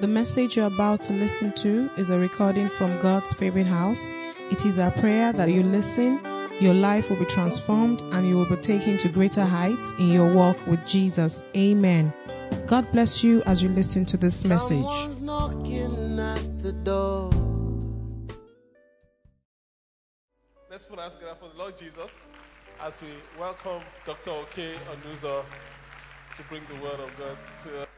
The message you're about to listen to is a recording from God's favorite house. It is our prayer that you listen, your life will be transformed, and you will be taken to greater heights in your walk with Jesus. Amen. God bless you as you listen to this message. Someone's knocking at the door. Let's put our hands together for the Lord Jesus as we welcome Dr. Okey Onuzo to bring the word of God to us.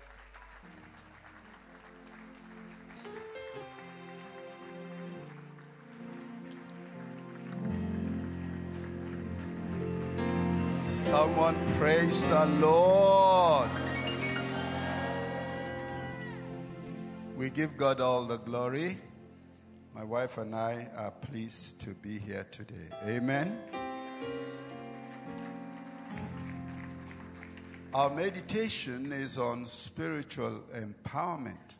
Praise the Lord. We give God all the glory. My wife and I are pleased to be here today. Amen. Our meditation is on spiritual empowerment.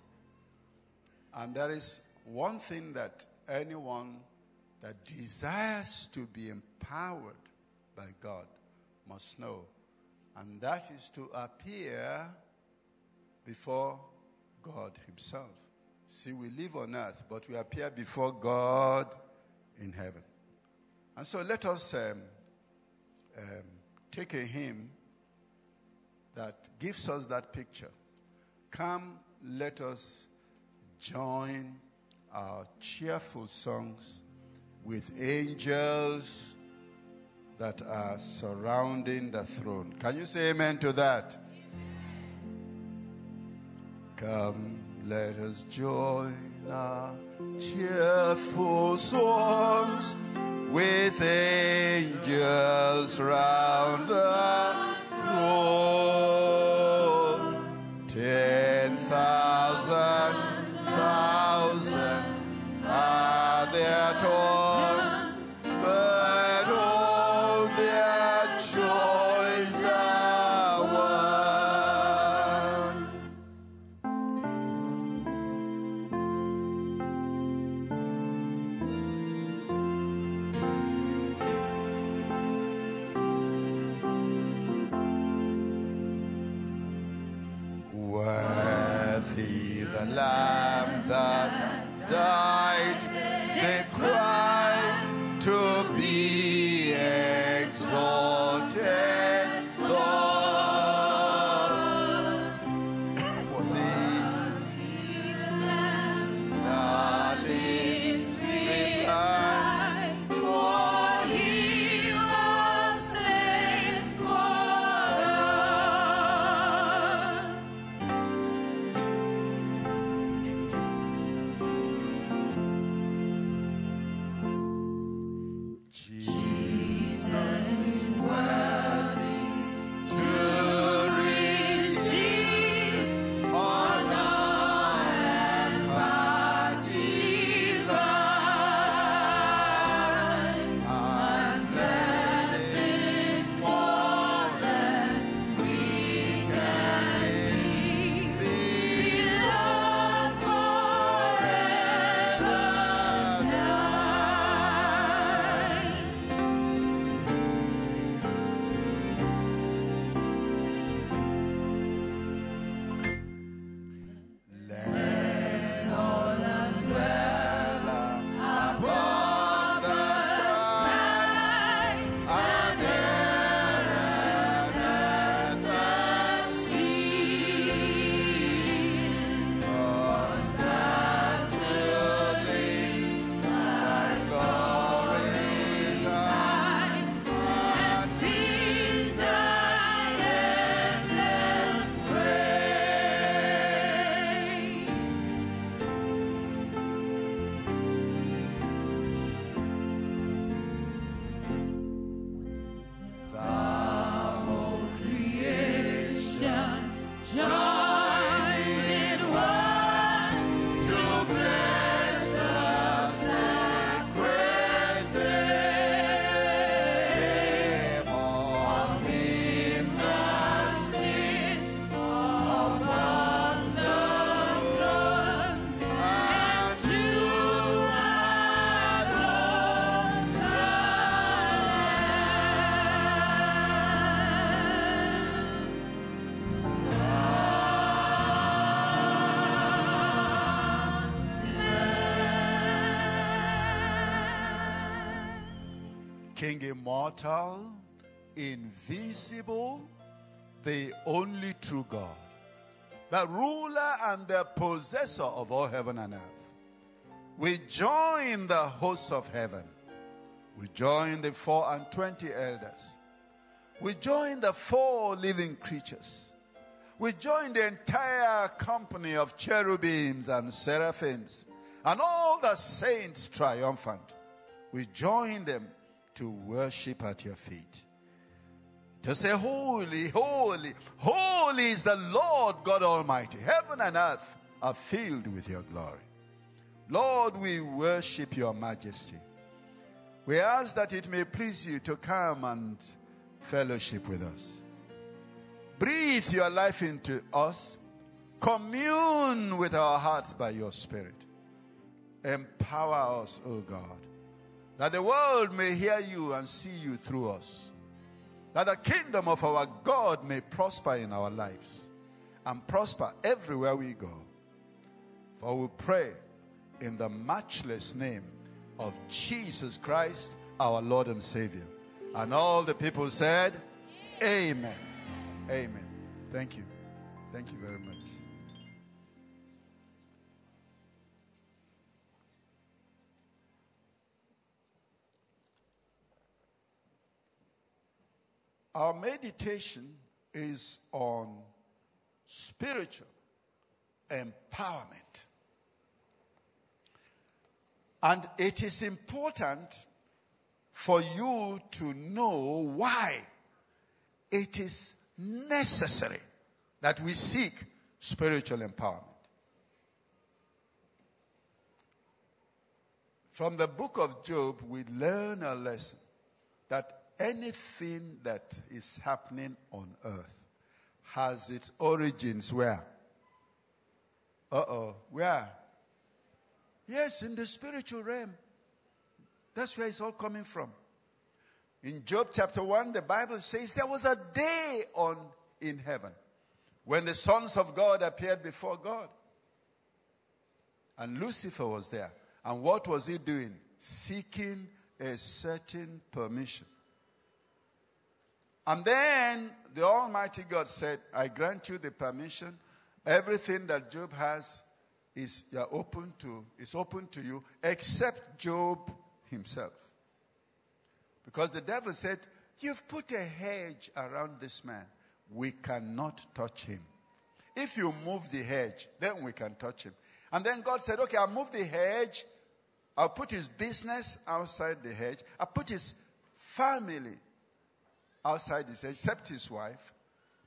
And there is one thing that anyone that desires to be empowered by God must know, and that is to appear before God Himself. See, we live on earth, but we appear before God in heaven. And so let us um, um, take a hymn that gives us that picture. Come, let us join our cheerful songs with angels that are surrounding the throne. Can you say amen to that? Come, let us join our cheerful songs with angels round the throne. Ten Lamb that died, they cry King immortal, invisible, the only true God, the ruler and the possessor of all heaven and earth. We join the hosts of heaven. We join the four and twenty elders. We join the four living creatures. We join the entire company of cherubims and seraphims and all the saints triumphant. We join them to worship at your feet. To say, Holy, holy, holy is the Lord God Almighty. Heaven and earth are filled with your glory. Lord, we worship your majesty. We ask that it may please you to come and fellowship with us. Breathe your life into us. Commune with our hearts by your Spirit. Empower us, O God, that the world may hear you and see you through us. That the kingdom of our God may prosper in our lives and prosper everywhere we go. For we pray in the matchless name of Jesus Christ, our Lord and Savior. And all the people said, Amen. Amen. Thank you. Thank you very much. Our meditation is on spiritual empowerment. And it is important for you to know why it is necessary that we seek spiritual empowerment. From the book of Job, we learn a lesson that anything that is happening on earth has its origins where? Uh oh, where? Yes, in the spiritual realm. That's where it's all coming from. In Job chapter 1, the Bible says there was a day on in heaven when the sons of God appeared before God. And Lucifer was there. And what was he doing? Seeking a certain permission. And then the Almighty God said, I grant you the permission. Everything that Job has is open to is open to you, except Job himself. Because the devil said, You've put a hedge around this man. We cannot touch him. If you move the hedge, then we can touch him. And then God said, Okay, I'll move the hedge. I'll put his business outside the hedge. I'll put his family outside this hedge, except his wife.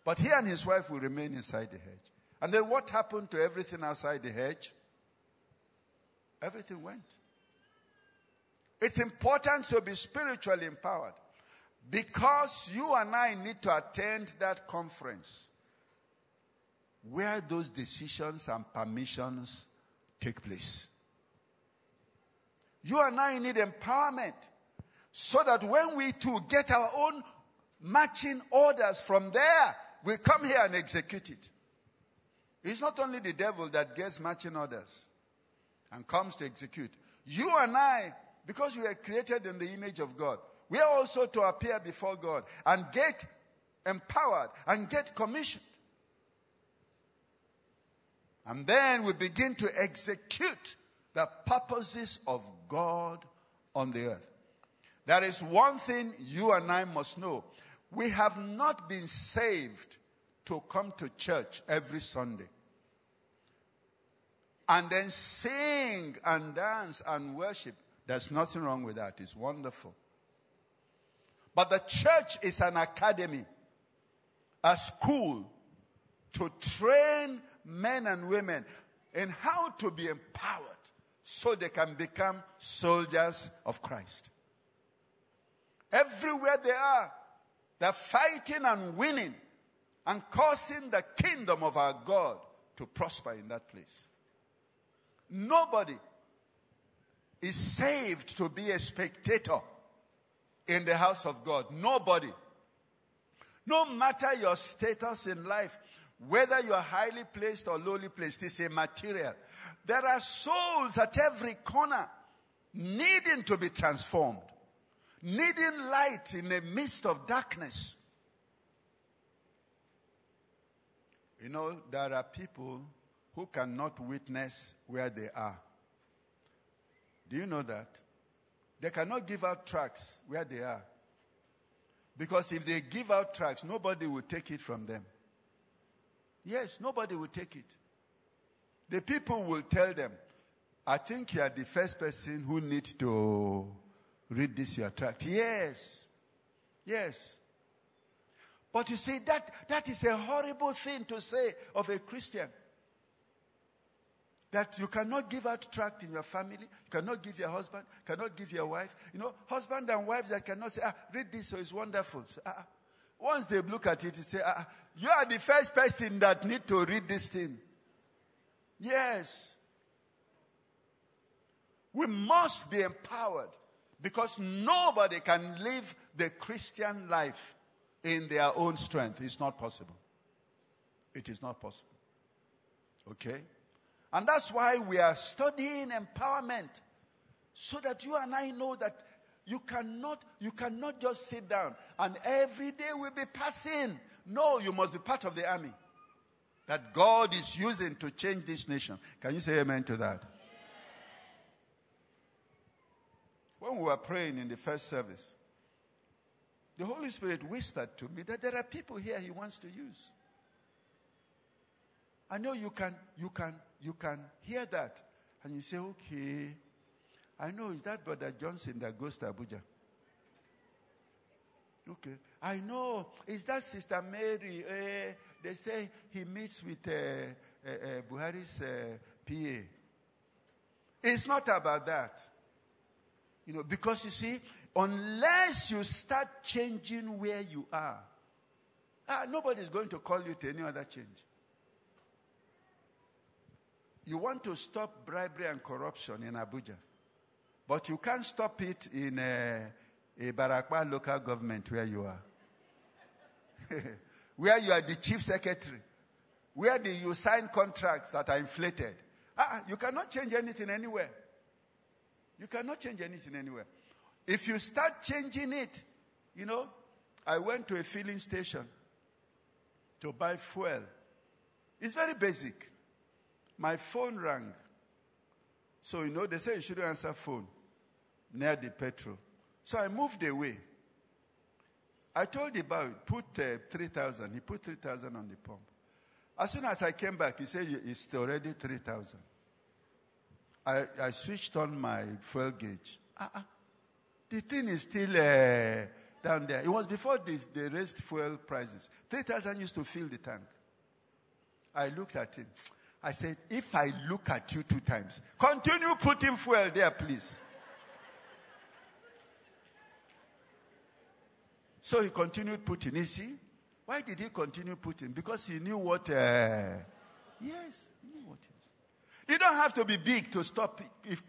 But he and his wife will remain inside the hedge. And then what happened to everything outside the hedge? Everything went. It's important to be spiritually empowered because you and I need to attend that conference where those decisions and permissions take place. You and I need empowerment so that when we too get our own matching orders from there, we come here and execute it. It's not only the devil that gets matching orders and comes to execute. You and I because we are created in the image of God. We are also to appear before God and get empowered and get commissioned. And then we begin to execute the purposes of God on the earth. There is one thing you and I must know. We have not been saved to come to church every Sunday and then sing and dance and worship there's nothing wrong with that. It's wonderful. But the church is an academy, a school to train men and women in how to be empowered so they can become soldiers of Christ. Everywhere they are, they're fighting and winning and causing the kingdom of our God to prosper in that place. Nobody is saved to be a spectator in the house of God. Nobody. No matter your status in life, whether you are highly placed or lowly placed, is immaterial. There are souls at every corner needing to be transformed. Needing light in the midst of darkness. You know, there are people who cannot witness where they are. Do you know that? They cannot give out tracts where they are. Because if they give out tracts, nobody will take it from them. Yes, nobody will take it. The people will tell them, I think you are the first person who needs to read this your tract. Yes. Yes. But you see, that, that is a horrible thing to say of a Christian. That you cannot give out tract in your family, you cannot give your husband, cannot give your wife. You know, husband and wife that cannot say, ah, read this, so it's wonderful. So, ah, once they look at it, they say, ah, you are the first person that need to read this thing. Yes. We must be empowered because nobody can live the Christian life in their own strength. It's not possible. It is not possible. Okay? And that's why we are studying empowerment. So that you and I know that you cannot, you cannot just sit down and every day will be passing. No, you must be part of the army that God is using to change this nation. Can you say amen to that? When we were praying in the first service, the Holy Spirit whispered to me that there are people here He wants to use. I know you can, you can you can hear that and you say, okay, I know, is that Brother Johnson that goes to Abuja? Okay. I know, is that Sister Mary? Uh, they say he meets with uh, uh, Buhari's PA. It's not about that. You know, because you see, unless you start changing where you are, ah, nobody's going to call you to any other change. You want to stop bribery and corruption in Abuja, but you can't stop it in a, a Barakwa local government where you are. where you are the chief secretary, where the, you sign contracts that are inflated. Ah, you cannot change anything anywhere. You cannot change anything anywhere. If you start changing it, you know, I went to a filling station to buy fuel. It's very basic. My phone rang. So, you know, they say you shouldn't answer phone near the petrol. So I moved away. I told the boy, put uh, 3,000. He put 3,000 on the pump. As soon as I came back, he said, it's already 3,000. I, I switched on my fuel gauge. Uh-uh. The thing is still uh, down there. It was before they, they raised fuel prices. 3,000 used to fill the tank. I looked at him. I said, if I look at you two times, continue putting fuel there, please. So he continued putting. You see, why did he continue putting? Because he knew what. Uh, yes, he knew what it is. You don't have to be big to stop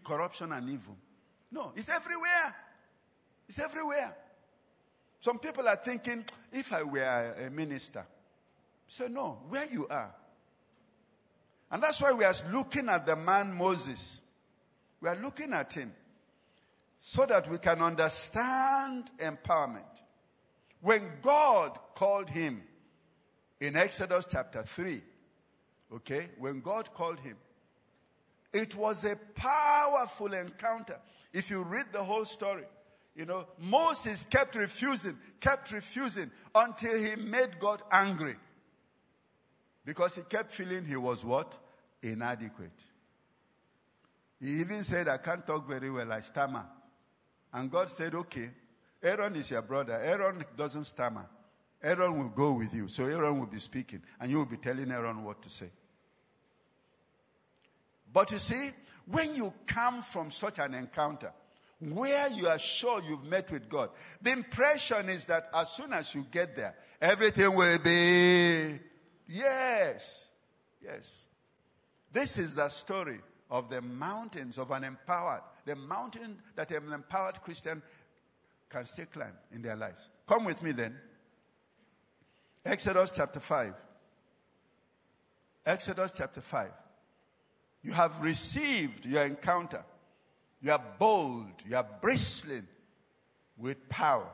corruption and evil. No, it's everywhere. It's everywhere. Some people are thinking, if I were a minister. So, no, where you are, and that's why we are looking at the man Moses. We are looking at him so that we can understand empowerment. When God called him in Exodus chapter 3, okay, when God called him, it was a powerful encounter. If you read the whole story, you know, Moses kept refusing, kept refusing until he made God angry. Because he kept feeling he was what? Inadequate. He even said, I can't talk very well, I stammer. And God said, Okay, Aaron is your brother. Aaron doesn't stammer. Aaron will go with you. So Aaron will be speaking, and you will be telling Aaron what to say. But you see, when you come from such an encounter, where you are sure you've met with God, the impression is that as soon as you get there, everything will be yes, yes. This is the story of the mountains of an empowered, the mountain that an empowered Christian can still climb in their lives. Come with me then. Exodus chapter 5. Exodus chapter 5. You have received your encounter. You are bold. You are bristling with power.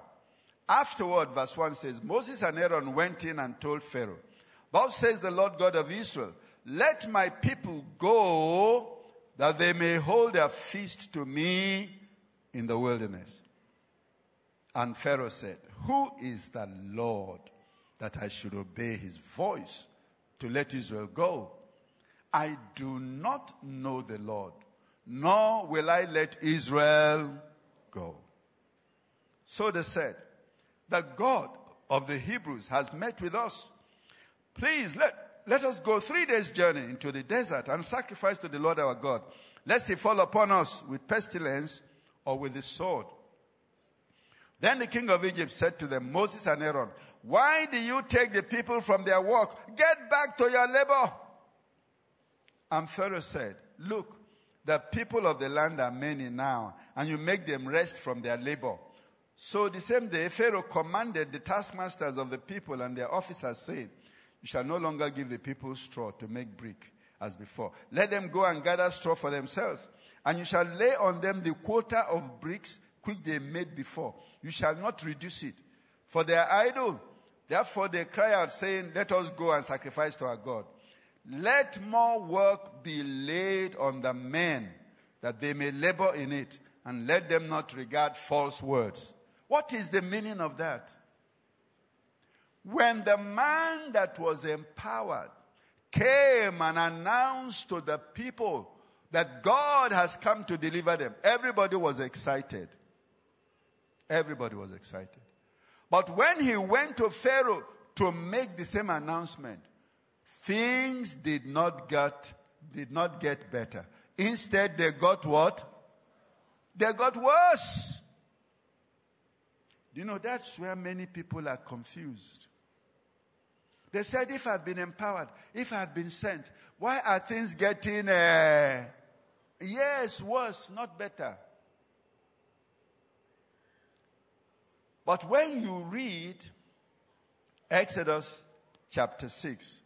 Afterward, verse 1 says, Moses and Aaron went in and told Pharaoh, Thus says the Lord God of Israel, Let my people go that they may hold a feast to me in the wilderness. And Pharaoh said, Who is the Lord that I should obey his voice to let Israel go? I do not know the Lord, nor will I let Israel go. So they said, The God of the Hebrews has met with us. Please let, let us go three days' journey into the desert and sacrifice to the Lord our God, lest he fall upon us with pestilence or with the sword. Then the king of Egypt said to them, Moses and Aaron, Why do you take the people from their work? Get back to your labor. And Pharaoh said, Look, the people of the land are many now, and you make them rest from their labor. So the same day, Pharaoh commanded the taskmasters of the people and their officers, saying, You shall no longer give the people straw to make brick as before. Let them go and gather straw for themselves, and you shall lay on them the quota of bricks which they made before. You shall not reduce it, for they are idle. Therefore they cry out, saying, Let us go and sacrifice to our God. Let more work be laid on the men, that they may labor in it, and let them not regard false words. What is the meaning of that? When the man that was empowered came and announced to the people that God has come to deliver them, everybody was excited. Everybody was excited. But when he went to Pharaoh to make the same announcement, things did not get, did not get better. Instead, they got what? They got worse. You know, that's where many people are confused. They said, if I've been empowered, if I've been sent, why are things getting, uh, yes, worse, not better? But when you read Exodus chapter 6,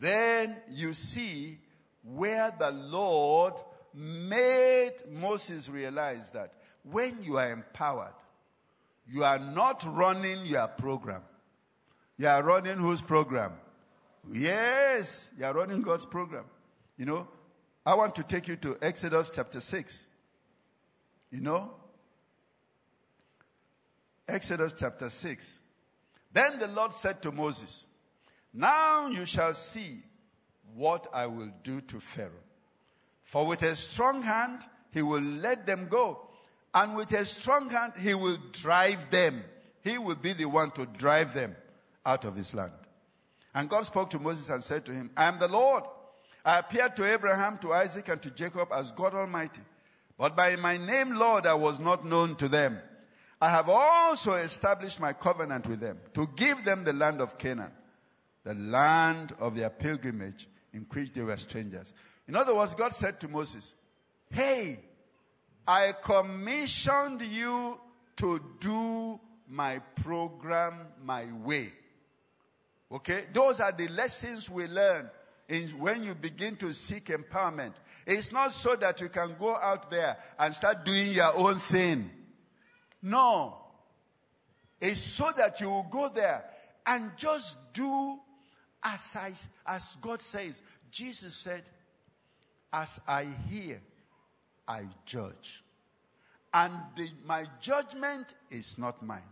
then you see where the Lord made Moses realize that when you are empowered, you are not running your program. You are running whose program? Yes, you are running God's program. You know, I want to take you to Exodus chapter 6. You know, Exodus chapter 6. Then the Lord said to Moses, Now you shall see what I will do to Pharaoh. For with a strong hand he will let them go, and with a strong hand he will drive them. He will be the one to drive them out of his land. And God spoke to Moses and said to him, I am the Lord. I appeared to Abraham, to Isaac, and to Jacob as God Almighty. But by my name, Lord, I was not known to them. I have also established my covenant with them to give them the land of Canaan, the land of their pilgrimage in which they were strangers. In other words, God said to Moses, Hey, I commissioned you to do my program my way. Okay? Those are the lessons we learn in when you begin to seek empowerment. It's not so that you can go out there and start doing your own thing. No. It's so that you will go there and just do as I, as God says. Jesus said, as I hear, I judge. And the, my judgment is not mine.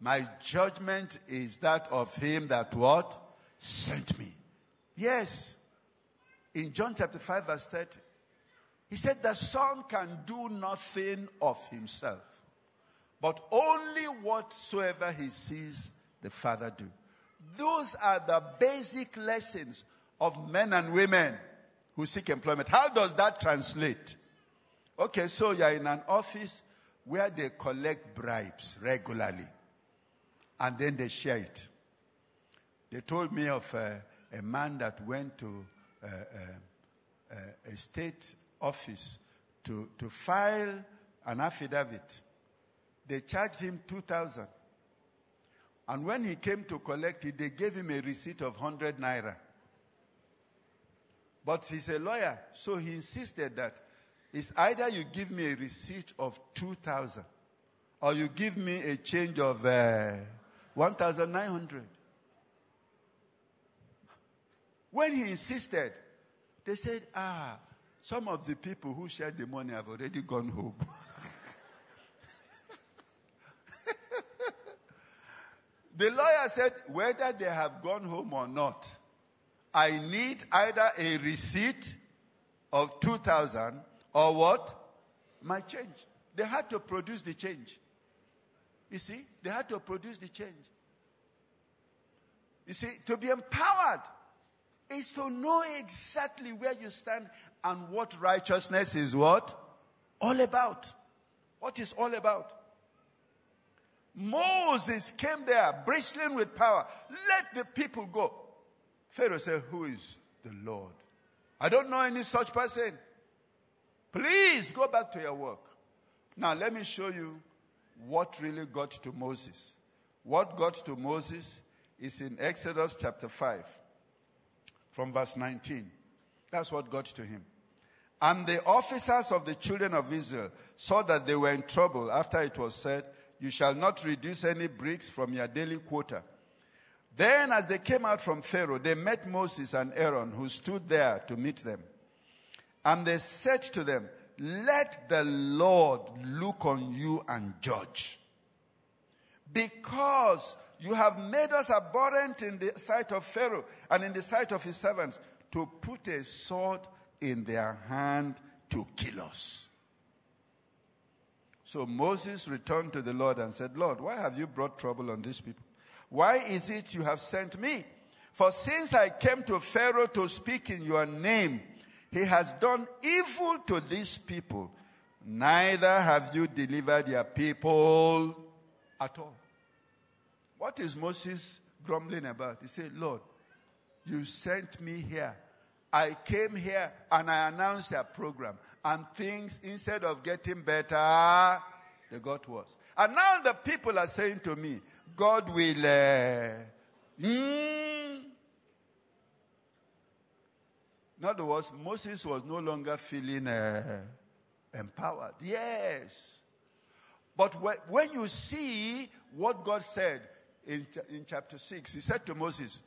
My judgment is that of him that what? Sent me. Yes. In John chapter 5 verse 30, he said the son can do nothing of himself but only whatsoever he sees the Father do. Those are the basic lessons of men and women who seek employment. How does that translate? Okay, so you're in an office where they collect bribes regularly and then they share it. They told me of uh, a man that went to uh, uh, a state office to, to file an affidavit they charged him 2000 And when he came to collect it, they gave him a receipt of 100 naira. But he's a lawyer, so he insisted that it's either you give me a receipt of 2000 or you give me a change of uh, 1,900. When he insisted, they said, ah, some of the people who shared the money have already gone home. the lawyer said, whether they have gone home or not, I need either a receipt of 2,000 or what? My change. They had to produce the change. You see, they had to produce the change. You see, to be empowered is to know exactly where you stand and what righteousness is what? All about. What is all about. Moses came there bristling with power. Let the people go. Pharaoh said, Who is the Lord? I don't know any such person. Please go back to your work. Now, let me show you what really got to Moses. What got to Moses is in Exodus chapter 5, from verse 19. That's what got to him. And the officers of the children of Israel saw that they were in trouble after it was said, You shall not reduce any bricks from your daily quota. Then, as they came out from Pharaoh, they met Moses and Aaron, who stood there to meet them. And they said to them, Let the Lord look on you and judge. Because you have made us abhorrent in the sight of Pharaoh and in the sight of his servants to put a sword in their hand to kill us. So Moses returned to the Lord and said, Lord, why have you brought trouble on these people? Why is it you have sent me? For since I came to Pharaoh to speak in your name, he has done evil to these people. Neither have you delivered your people at all. What is Moses grumbling about? He said, Lord, you sent me here. I came here and I announced a program. And things, instead of getting better, they got worse. And now the people are saying to me, God will. Uh, mm. In other words, Moses was no longer feeling uh, empowered. Yes. But when you see what God said in, in chapter 6, He said to Moses,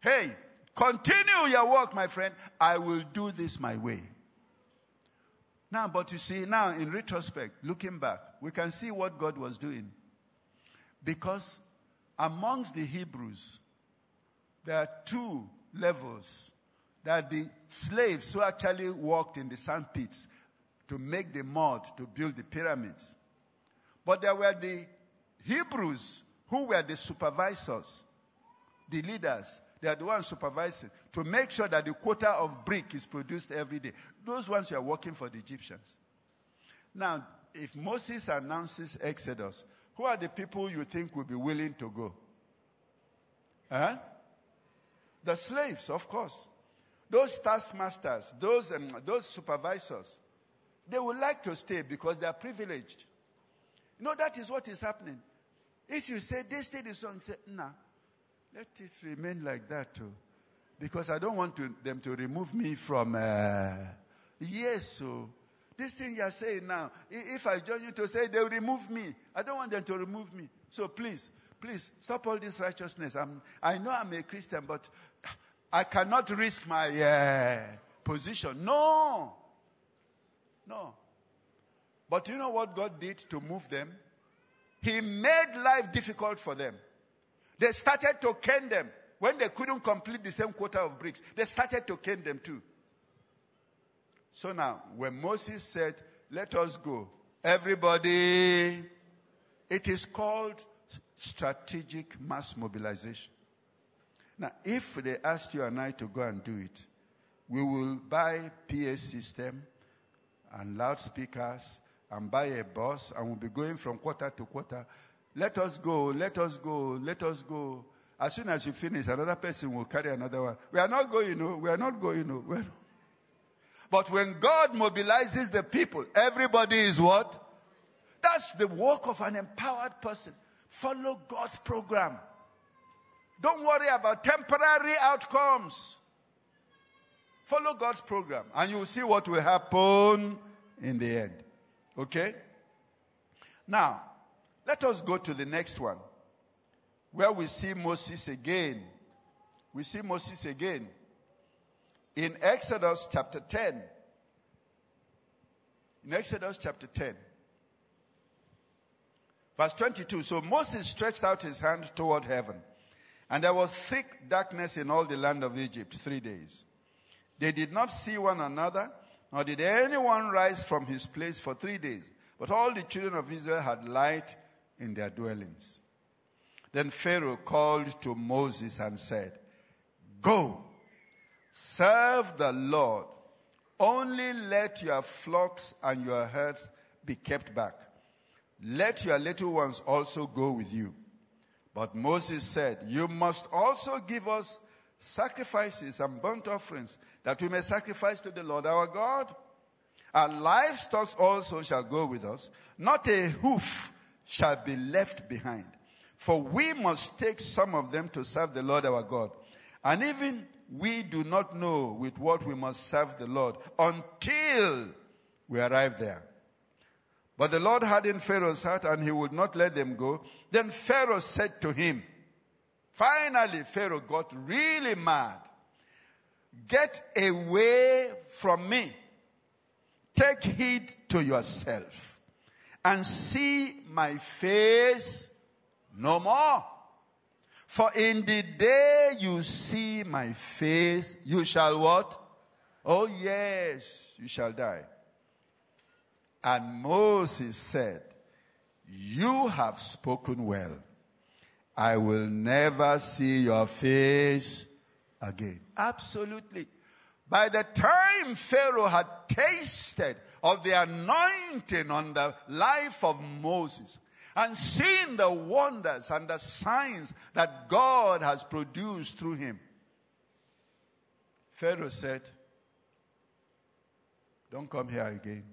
Hey, continue your work, my friend. I will do this my way. Now, but you see, now in retrospect, looking back, we can see what God was doing. Because amongst the Hebrews, there are two levels. Are the slaves who actually worked in the sand pits to make the mud to build the pyramids. But there were the Hebrews who were the supervisors, the leaders. They are the ones supervising to make sure that the quota of brick is produced every day. Those ones who are working for the Egyptians. Now, if Moses announces Exodus, who are the people you think will be willing to go? Huh? The slaves, of course. Those taskmasters, those, um, those supervisors, they would like to stay because they are privileged. You know, that is what is happening. If you say this thing is wrong, say, nah, let it remain like that too. Because I don't want to, them to remove me from, uh, yes, so this thing you're saying now, if I join you to say they'll remove me, I don't want them to remove me. So please, please stop all this righteousness. I'm, I know I'm a Christian, but I cannot risk my uh, position. No. No. But you know what God did to move them? He made life difficult for them. They started to cane them. When they couldn't complete the same quota of bricks, they started to cane them too. So now, when Moses said, Let us go, everybody, it is called strategic mass mobilization. Now, if they asked you and I to go and do it, we will buy PA system and loudspeakers and buy a bus and we'll be going from quarter to quarter. Let us go, let us go, let us go. As soon as you finish, another person will carry another one. We are not going, no. We are not going, no. But when God mobilizes the people, everybody is what? That's the work of an empowered person. Follow God's program. Don't worry about temporary outcomes. Follow God's program, and you will see what will happen in the end. Okay? Now, Let us go to the next one, where we see Moses again. We see Moses again in Exodus chapter 10. In Exodus chapter 10, verse 22. So Moses stretched out his hand toward heaven, and there was thick darkness in all the land of Egypt three days. They did not see one another, nor did anyone rise from his place for three days. But all the children of Israel had light in their dwellings. Then Pharaoh called to Moses and said, Go, serve the Lord. Only let your flocks and your herds be kept back. Let your little ones also go with you. But Moses said, You must also give us sacrifices and burnt offerings that we may sacrifice to the Lord our God. Our livestock also shall go with us. Not a hoof shall be left behind. For we must take some of them to serve the Lord our God. And even we do not know with what we must serve the Lord until we arrive there. But the Lord hardened Pharaoh's heart and he would not let them go. Then Pharaoh said to him, Finally, Pharaoh got really mad. Get away from me. Take heed to yourself and see my face no more. For in the day you see my face, you shall what? Oh, yes, you shall die. And Moses said, You have spoken well. I will never see your face again. Absolutely. By the time Pharaoh had tasted of the anointing on the life of Moses and seeing the wonders and the signs that God has produced through him, Pharaoh said, Don't come here again.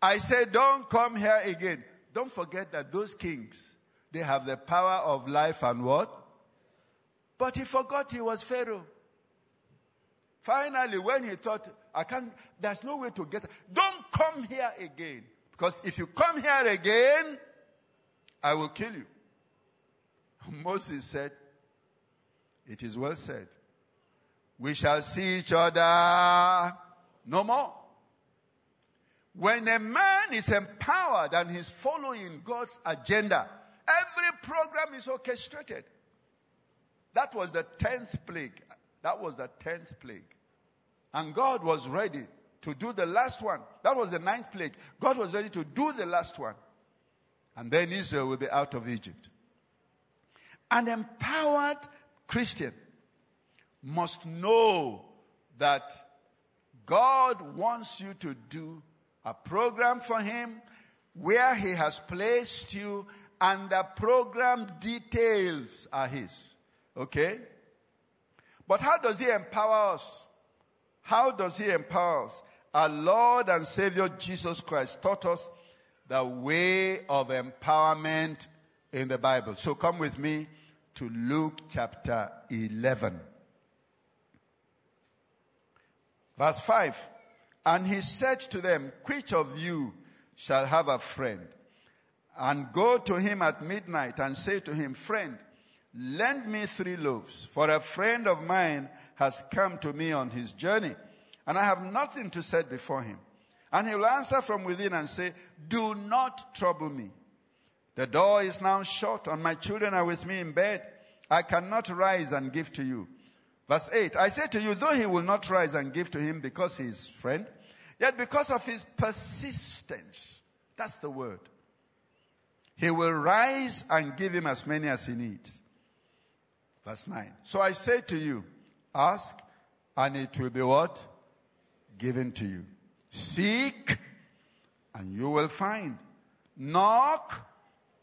I said, Don't come here again. Don't forget that those kings, they have the power of life and what? But he forgot he was Pharaoh. Finally, when he thought, I can't, there's no way to get, don't come here again. Because if you come here again, I will kill you. Moses said, It is well said. We shall see each other no more. When a man is empowered and he's following God's agenda, every program is orchestrated. That was the tenth plague. That was the tenth plague. And God was ready to do the last one. That was the ninth plague. God was ready to do the last one. And then Israel will be out of Egypt. An empowered Christian must know that God wants you to do a program for Him where He has placed you, and the program details are His. Okay? But how does He empower us? How does He empower us? Our Lord and Savior Jesus Christ taught us the way of empowerment in the Bible. So come with me to Luke chapter 11. Verse 5. And he said to them, Which of you shall have a friend? And go to him at midnight and say to him, Friend, lend me three loaves, for a friend of mine has come to me on his journey, and I have nothing to set before him. And he will answer from within and say, Do not trouble me. The door is now shut, and my children are with me in bed. I cannot rise and give to you. Verse 8 I say to you, though he will not rise and give to him because he is friend, yet because of his persistence, that's the word, he will rise and give him as many as he needs. Verse 9 So I say to you, ask, and it will be what? Given to you. Seek, and you will find. Knock,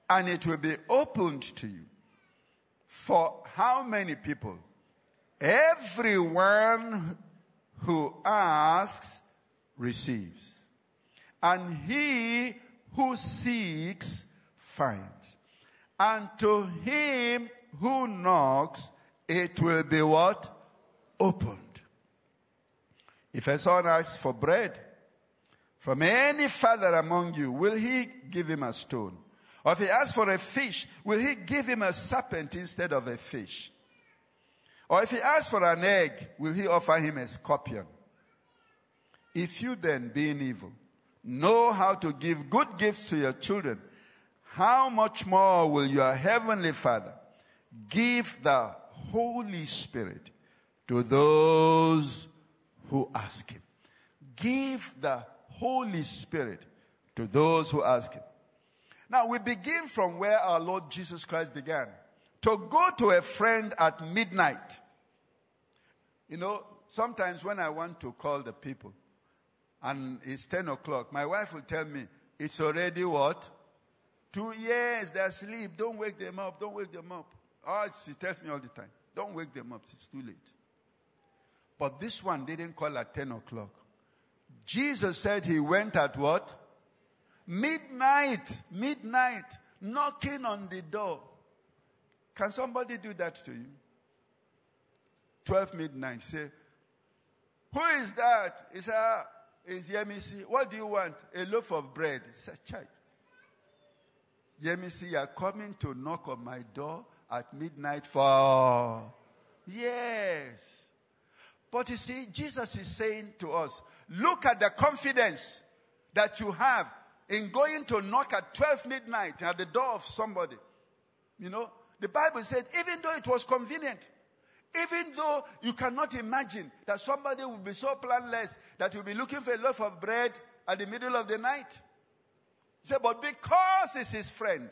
and it will be opened to you. For how many people? Everyone who asks receives, and he who seeks finds. And to him who knocks, it will be what? Opened. If a son asks for bread from any father among you, will he give him a stone? Or if he asks for a fish, will he give him a serpent instead of a fish? Or if he asks for an egg, will he offer him a scorpion? If you then, being evil, know how to give good gifts to your children, how much more will your heavenly Father give the Holy Spirit to those who ask him? Give the Holy Spirit to those who ask him. Now we begin from where our Lord Jesus Christ began. To go to a friend at midnight. You know, sometimes when I want to call the people and it's 10 o'clock, my wife will tell me, it's already what? Two years, they're asleep. Don't wake them up. Don't wake them up. Oh, she tells me all the time, don't wake them up. It's too late. But this one didn't call at 10 o'clock. Jesus said he went at what? Midnight, midnight, knocking on the door. Can somebody do that to you? 12 midnight. Say, who is that? He said, ah, it's Yemisi. What do you want? A loaf of bread. He said, child. Yemisi, you are coming to knock on my door at midnight for. Yes. But you see, Jesus is saying to us, look at the confidence that you have in going to knock at 12 midnight at the door of somebody. You know, the Bible said, even though it was convenient, even though you cannot imagine that somebody will be so planless that you'll be looking for a loaf of bread at the middle of the night. He said, but because he's his friend,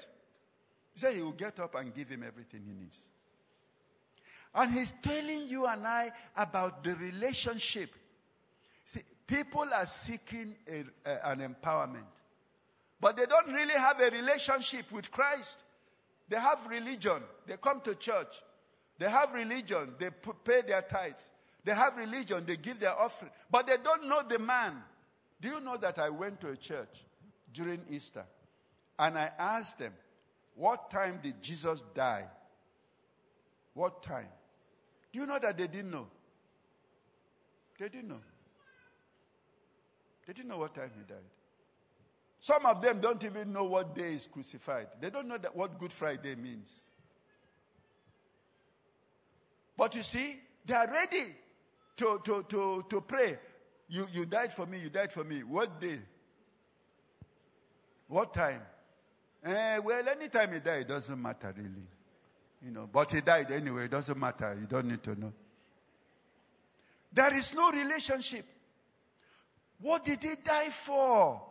he said he will get up and give him everything he needs. And he's telling you and I about the relationship. See, people are seeking a, a, an empowerment. But they don't really have a relationship with Christ. They have religion. They come to church. They have religion. They pay their tithes. They have religion. They give their offering. But they don't know the man. Do you know that I went to a church during Easter and I asked them, What time did Jesus die? What time? Do you know that they didn't know? They didn't know. They didn't know what time he died. Some of them don't even know what day is crucified. They don't know that what Good Friday means. But you see, they are ready to, to, to, to pray. You, you died for me, you died for me. What day? What time? Eh, well, anytime he died, it doesn't matter really. You know, but he died anyway, it doesn't matter. You don't need to know. There is no relationship. What did he die for?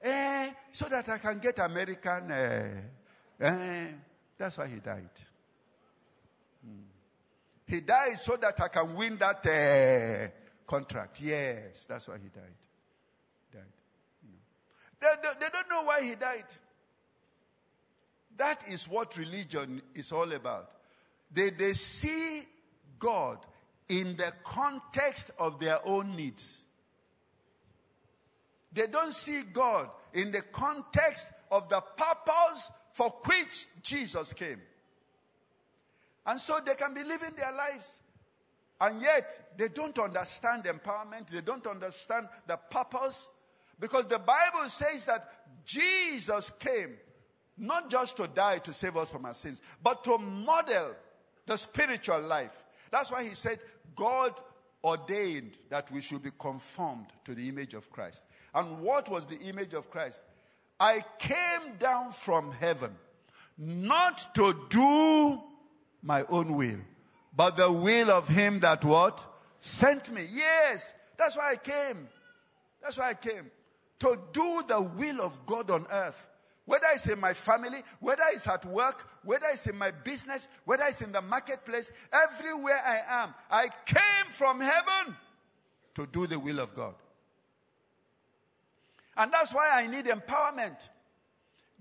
Eh, so that I can get American. Eh, eh, that's why he died. Hmm. He died so that I can win that eh, contract. Yes, that's why he died. Died. They, they, they don't know why he died. That is what religion is all about. They, they see God in the context of their own needs. They don't see God in the context of the purpose for which Jesus came. And so they can be living their lives. And yet, they don't understand empowerment. They don't understand the purpose. Because the Bible says that Jesus came not just to die to save us from our sins, but to model the spiritual life. That's why he said, God ordained that we should be conformed to the image of Christ. And what was the image of Christ? I came down from heaven not to do my own will, but the will of him that what? Sent me. Yes, that's why I came. That's why I came. To do the will of God on earth. Whether it's in my family, whether it's at work, whether it's in my business, whether it's in the marketplace, everywhere I am, I came from heaven to do the will of God. And that's why I need empowerment.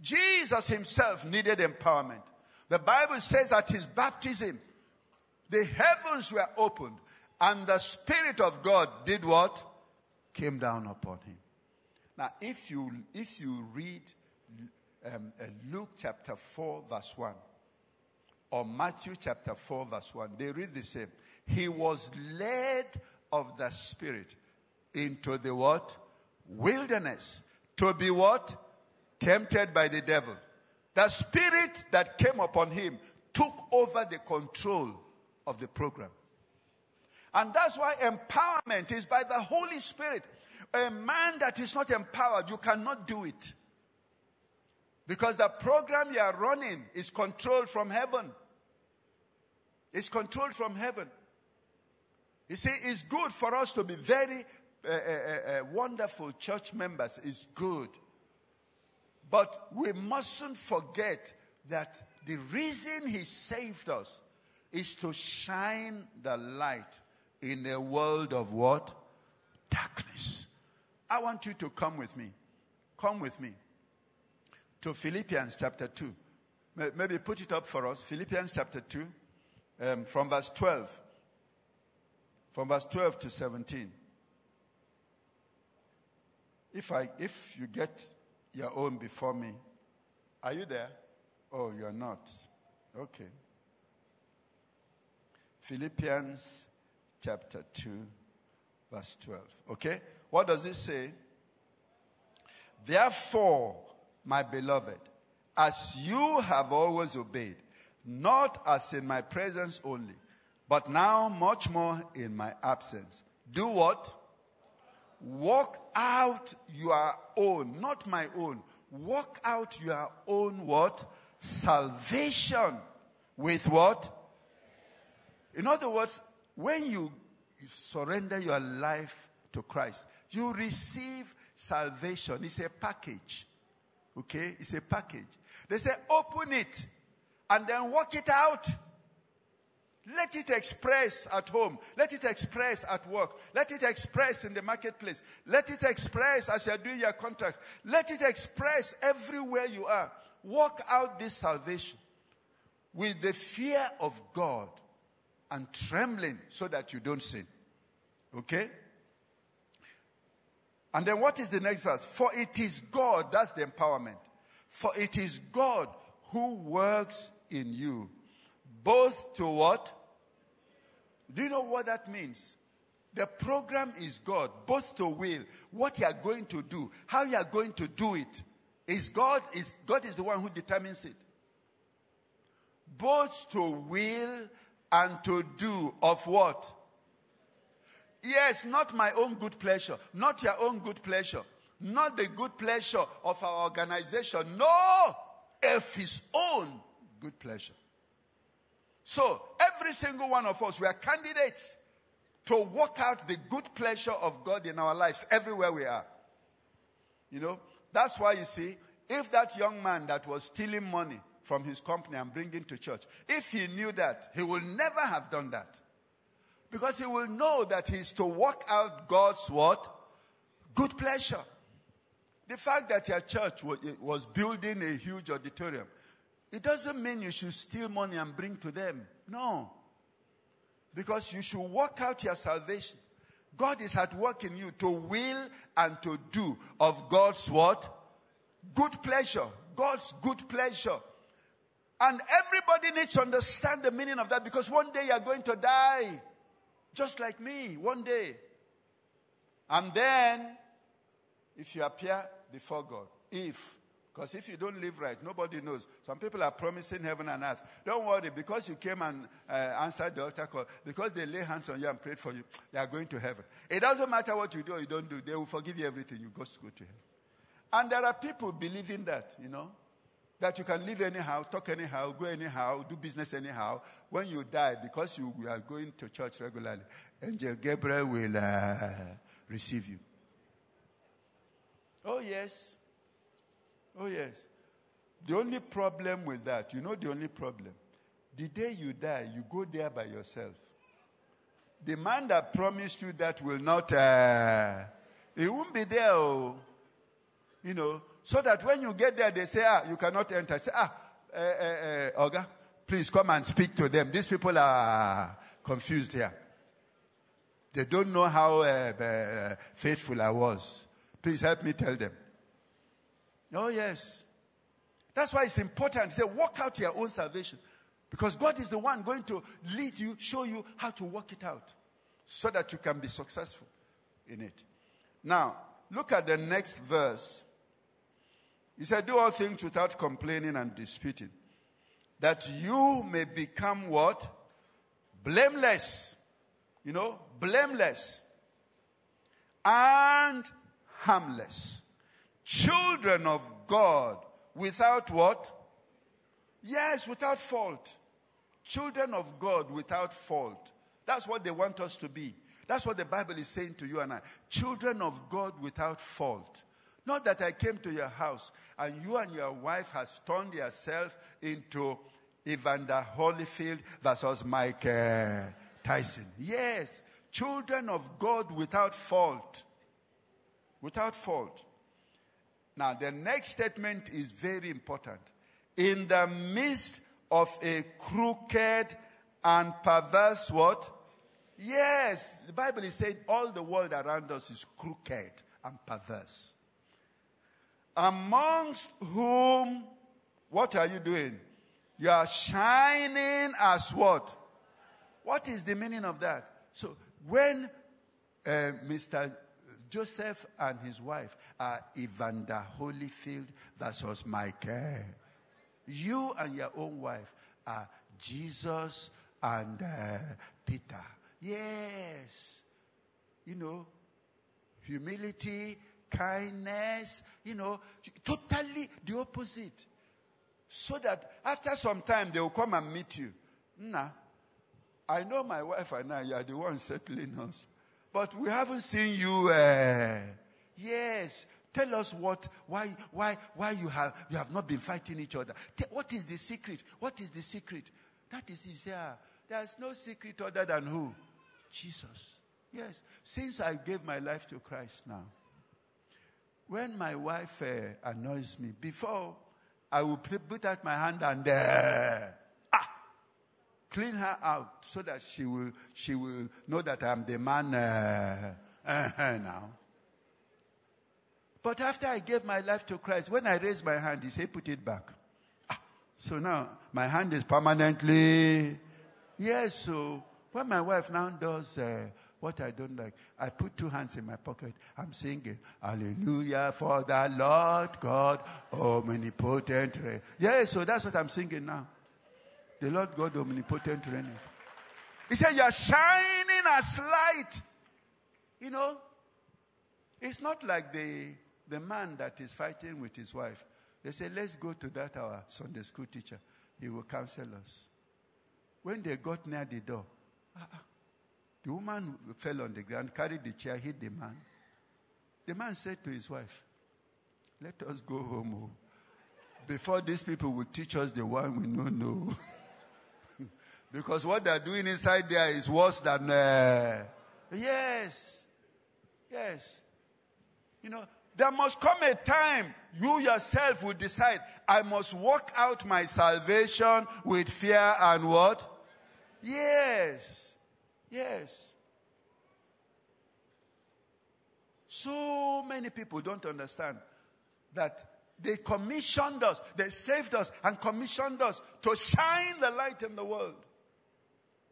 Jesus himself needed empowerment. The Bible says at his baptism, the heavens were opened and the Spirit of God did what? Came down upon him. Now, if you, if you read um, uh, Luke chapter 4, verse 1, or Matthew chapter 4, verse 1, they read the same. He was led of the Spirit into the what? wilderness to be what? Tempted by the devil. The spirit that came upon him took over the control of the program. And that's why empowerment is by the Holy Spirit. A man that is not empowered, you cannot do it. Because the program you are running is controlled from heaven. It's controlled from heaven. You see, it's good for us to be very uh, uh, uh, wonderful church members. It's good. But we mustn't forget that the reason He saved us is to shine the light in a world of what? Darkness. I want you to come with me. Come with me to Philippians chapter 2. Maybe put it up for us. Philippians chapter 2, um, from verse 12. From verse 12 to 17. If, I, if you get your own before me, are you there? Oh, you're not. Okay. Philippians chapter 2, verse 12. Okay? What does it say? Therefore, my beloved, as you have always obeyed, not as in my presence only, but now much more in my absence. Do what? Walk out your own, not my own. Walk out your own what? Salvation with what? In other words, when you surrender your life to Christ, you receive salvation. It's a package. Okay? It's a package. They say, open it and then work it out. Let it express at home. Let it express at work. Let it express in the marketplace. Let it express as you're doing your contract. Let it express everywhere you are. Work out this salvation with the fear of God and trembling so that you don't sin. Okay? And then what is the next verse? For it is God, that's the empowerment. For it is God who works in you, both to what? Do you know what that means? The program is God, both to will, what you are going to do, how you are going to do it. Is God is God is the one who determines it. Both to will and to do of what? Yes, not my own good pleasure, not your own good pleasure, not the good pleasure of our organization. No, of his own good pleasure. So, every single one of us, we are candidates to work out the good pleasure of God in our lives everywhere we are. You know, that's why you see, if that young man that was stealing money from his company and bringing to church, if he knew that, he would never have done that. Because he will know that he's to work out God's what? Good pleasure. The fact that your church was building a huge auditorium, it doesn't mean you should steal money and bring to them. No. Because you should work out your salvation. God is at work in you to will and to do of God's what? Good pleasure. God's good pleasure. And everybody needs to understand the meaning of that because one day you're going to die. Just like me, one day. And then, if you appear before God, if, because if you don't live right, nobody knows. Some people are promising heaven and earth. Don't worry, because you came and uh, answered the altar call, because they lay hands on you and prayed for you, they are going to heaven. It doesn't matter what you do or you don't do, they will forgive you everything. You go to go to heaven. And there are people believing that, you know that you can live anyhow, talk anyhow, go anyhow, do business anyhow. When you die, because you are going to church regularly, Angel Gabriel will uh, receive you. Oh, yes. Oh, yes. The only problem with that, you know the only problem? The day you die, you go there by yourself. The man that promised you that will not, uh, he won't be there. Oh. You know, so that when you get there, they say, ah, you cannot enter. Say, ah, uh, uh, uh, Oga, please come and speak to them. These people are confused here. They don't know how uh, faithful I was. Please help me tell them. Oh, yes. That's why it's important. Say, work out your own salvation. Because God is the one going to lead you, show you how to work it out so that you can be successful in it. Now, look at the next verse He said, Do all things without complaining and disputing, that you may become what? Blameless. You know, blameless and harmless. Children of God without what? Yes, without fault. Children of God without fault. That's what they want us to be. That's what the Bible is saying to you and I. Children of God without fault. Not that I came to your house and you and your wife has turned yourself into Evander Holyfield versus Mike Tyson. Yes, children of God without fault. Without fault. Now, the next statement is very important. In the midst of a crooked and perverse what? Yes, the Bible is saying all the world around us is crooked and perverse. Amongst whom, what are you doing? You are shining as what? What is the meaning of that? So when uh, Mr. Joseph and his wife are Evander Holyfield versus Michael, you and your own wife are Jesus and uh, Peter. Yes. You know, humility, kindness, you know, totally the opposite. So that after some time they will come and meet you. Nah, I know my wife and I, you are the one settling us. But we haven't seen you. Uh, yes. Tell us what, why, why, why you have, you have not been fighting each other. what is the secret? What is the secret? That is, yeah, there's no secret other than who? Jesus. Yes. Since I gave my life to Christ now, when my wife uh, annoys me, before I will put out my hand and uh, ah, clean her out so that she will, she will know that I'm the man uh, now. But after I gave my life to Christ, when I raised my hand, he said, put it back. Ah, so now my hand is permanently. Yes, so when my wife now does uh, what I don't like, I put two hands in my pocket. I'm singing, Hallelujah for the Lord God omnipotent. Yes, yeah, so that's what I'm singing now. The Lord God omnipotent reigning. He said, You're shining as light. You know, it's not like the, the man that is fighting with his wife. They say, Let's go to that our Sunday school teacher. He will counsel us. When they got near the door, uh-uh. The woman fell on the ground, carried the chair, hit the man. The man said to his wife, Let us go home. Oh. Before these people will teach us the one we don't know. because what they're doing inside there is worse than. Uh, yes. Yes. You know, there must come a time you yourself will decide, I must work out my salvation with fear and what? Yes. Yes. So many people don't understand that they commissioned us, they saved us, and commissioned us to shine the light in the world.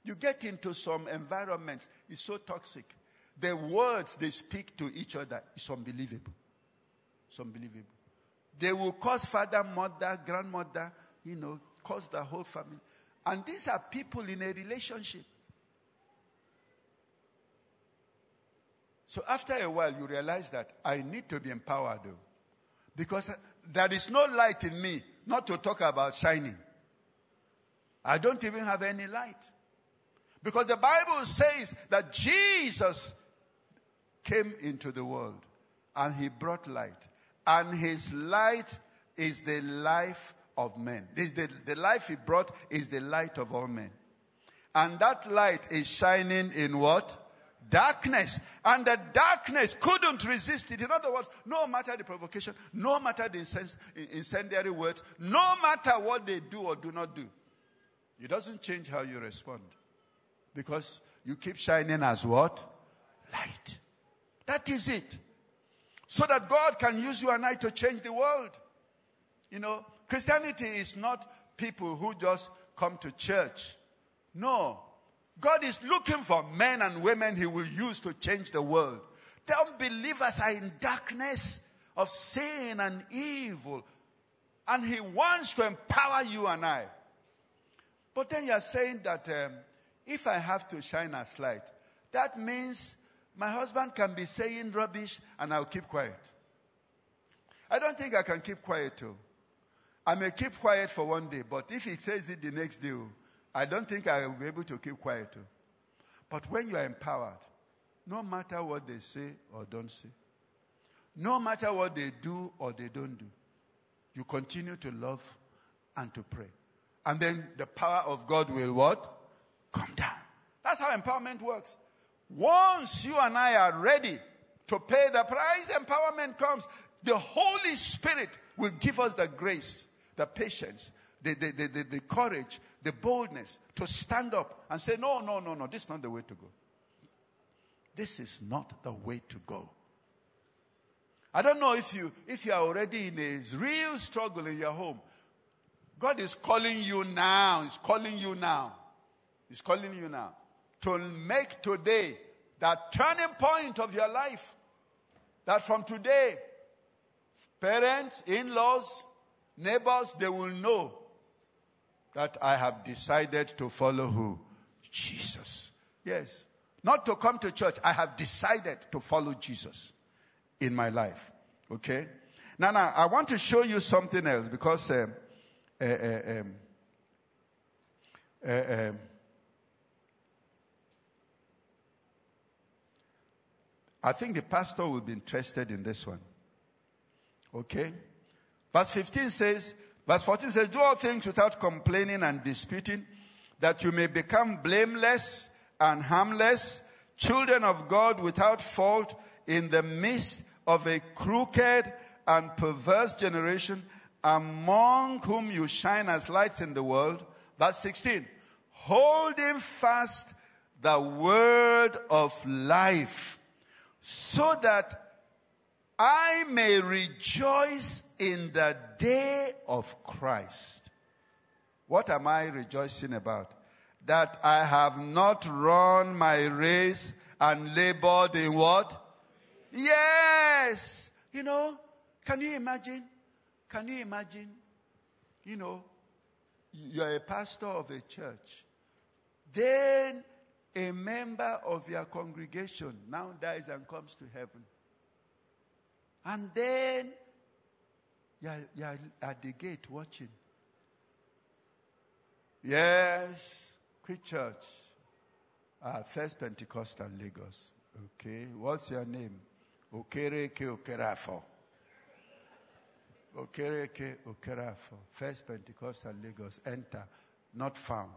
You get into some environments, it's so toxic. The words they speak to each other is unbelievable. It's unbelievable. They will cause father, mother, grandmother, you know, cause the whole family. And these are people in a relationship. So after a while, you realize that I need to be empowered, though. Because uh, there is no light in me, not to talk about shining. I don't even have any light. Because the Bible says that Jesus came into the world and he brought light. And his light is the life of men. The, the life he brought is the light of all men. And that light is shining in what? Darkness. And the darkness couldn't resist it. In other words, no matter the provocation, no matter the incendiary words, no matter what they do or do not do, it doesn't change how you respond. Because you keep shining as what? Light. That is it. So that God can use you and I to change the world. You know, Christianity is not people who just come to church. No. God is looking for men and women he will use to change the world. The unbelievers are in darkness. of sin and evil. And He wants to empower you and I. But then you're saying that um, if I have to shine a light, that means my husband can be saying rubbish and I'll keep quiet. I don't think I can keep quiet too. I may keep quiet for one day, but if he says it the next day, I don't think I will be able to keep quiet too. But when you are empowered, no matter what they say or don't say, no matter what they do or they don't do, you continue to love and to pray. And then the power of God will what? Come down. That's how empowerment works. Once you and I are ready to pay the price, empowerment comes. The Holy Spirit will give us the grace, the patience, the, the, the, the courage, the boldness to stand up and say, No, no, no, no, this is not the way to go. This is not the way to go. I don't know if you if you are already in a real struggle in your home. God is calling you now. He's calling you now. He's calling you now to make today that turning point of your life. That from today, parents, in laws, neighbors, they will know that I have decided to follow who? Jesus. Yes. Not to come to church. I have decided to follow Jesus in my life. Okay? Now, now, I want to show you something else because um, uh, uh, um, uh, um, I think the pastor will be interested in this one. Okay? Verse 15 says, verse 14 says, Do all things without complaining and disputing, that you may become blameless and harmless, children of God without fault in the midst of a crooked and perverse generation, among whom you shine as lights in the world. Verse 16, holding fast the word of life so that I may rejoice in the day of Christ. What am I rejoicing about? That I have not run my race and labored in what? Yes. You know, can you imagine? Can you imagine? You know, you're a pastor of a church. Then a member of your congregation now dies and comes to heaven. And then you're, you're at the gate watching. Yes, quick church. Uh, First Pentecostal Lagos. Okay, what's your name? Okereke Okerafo. Okereke Okerafo. First Pentecostal Lagos. Enter. Not found.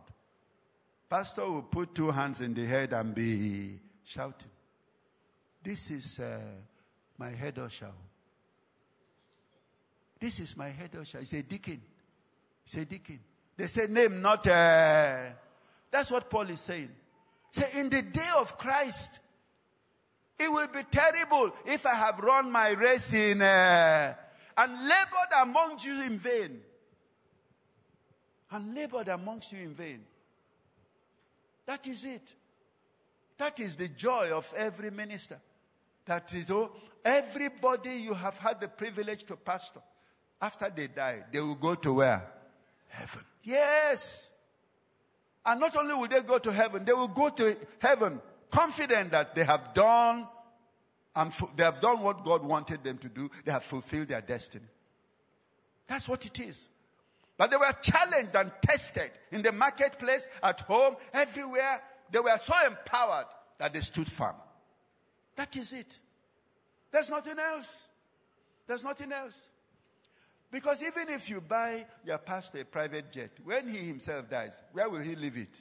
Pastor will put two hands in the head and be shouting. This is uh, my head usher. This is my head usher. He's a deacon. He's a deacon. They say name, not. Uh, that's what Paul is saying. Say in the day of Christ, it will be terrible if I have run my race in uh, and labored among you in vain. And labored amongst you in vain. That is it. That is the joy of every minister. That is, oh, everybody you have had the privilege to pastor, after they die, they will go to where? Heaven. Yes. And not only will they go to heaven, they will go to heaven confident that they have done and they have done what God wanted them to do. They have fulfilled their destiny. That's what it is. But they were challenged and tested in the marketplace, at home, everywhere. They were so empowered that they stood firm. That is it. There's nothing else. There's nothing else. Because even if you buy your pastor a private jet, when he himself dies, where will he leave it?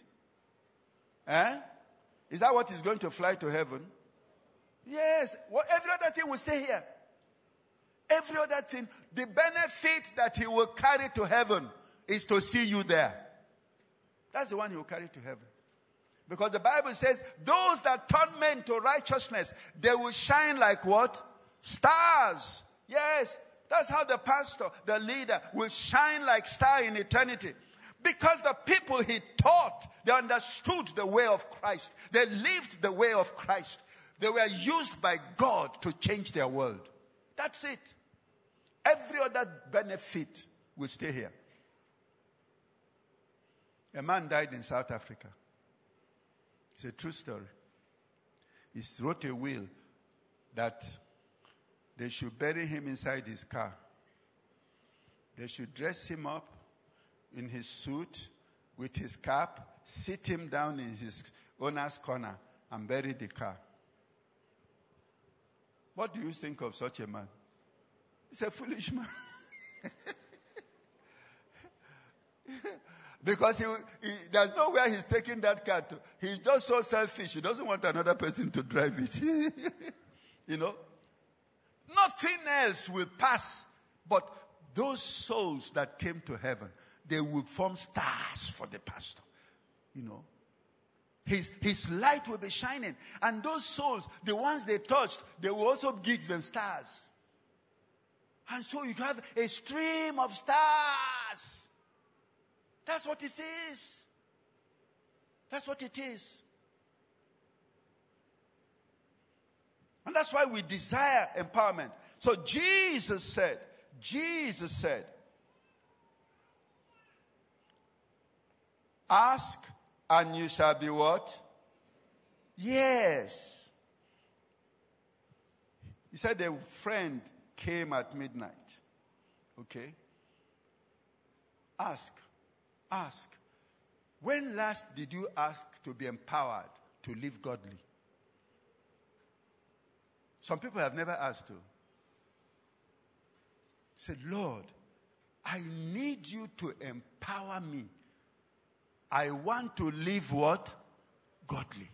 Eh? Is that what he's going to fly to heaven? Yes. Well, every other thing will stay here. Every other thing, the benefit that he will carry to heaven is to see you there. That's the one he will carry to heaven. Because the Bible says, those that turn men to righteousness, they will shine like what? Stars. Yes. That's how the pastor, the leader, will shine like star in eternity. Because the people he taught, they understood the way of Christ. They lived the way of Christ. They were used by God to change their world. That's it. Every other benefit will stay here. A man died in South Africa. It's a true story. He wrote a will that they should bury him inside his car. They should dress him up in his suit with his cap, sit him down in his owner's corner, and bury the car. What do you think of such a man? He's a foolish man. because he, he, there's nowhere he's taking that car to. He's just so selfish. He doesn't want another person to drive it. you know? Nothing else will pass but those souls that came to heaven. They will form stars for the pastor. You know? His, his light will be shining. And those souls, the ones they touched, they will also give them stars. And so you have a stream of stars. That's what it is. That's what it is. And that's why we desire empowerment. So Jesus said, Jesus said, Ask and you shall be what? Yes. He said a friend came at midnight. Okay? Ask. Ask. When last did you ask to be empowered to live godly? Some people have never asked to. Said, Lord, I need you to empower me. I want to live what? Godly.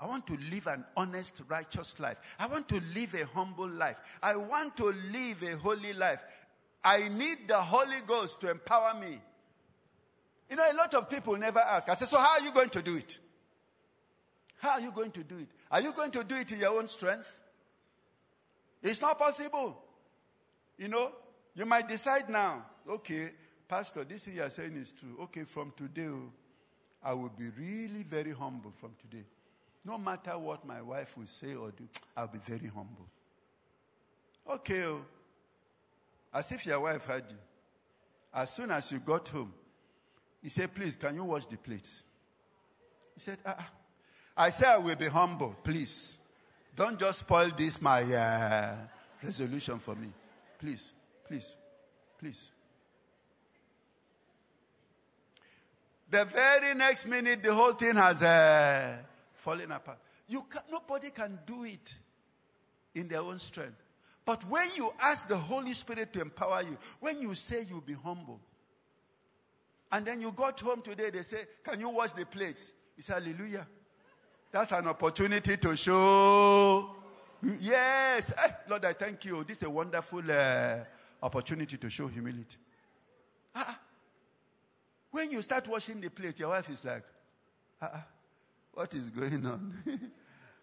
I want to live an honest, righteous life. I want to live a humble life. I want to live a holy life. I need the Holy Ghost to empower me. You know, a lot of people never ask. I say, So, how are you going to do it? How are you going to do it? Are you going to do it in your own strength? It's not possible. You know, you might decide now, okay, Pastor, this thing you are saying is true. Okay, from today, oh, I will be really very humble from today. No matter what my wife will say or do, I'll be very humble. Okay, oh. as if your wife had you. As soon as you got home, he said, Please, can you wash the plates? He said, uh-uh. I said, I will be humble, please. Don't just spoil this, my uh, resolution for me. Please, please, please. The very next minute, the whole thing has uh, fallen apart. You can, nobody can do it in their own strength. But when you ask the Holy Spirit to empower you, when you say you'll be humble, and then you got home today, they say, Can you wash the plates? You say, Hallelujah. That's an opportunity to show. Yes. Hey, Lord, I thank you. This is a wonderful uh, opportunity to show humility. Ah, when you start washing the plate, your wife is like, ah, what is going on?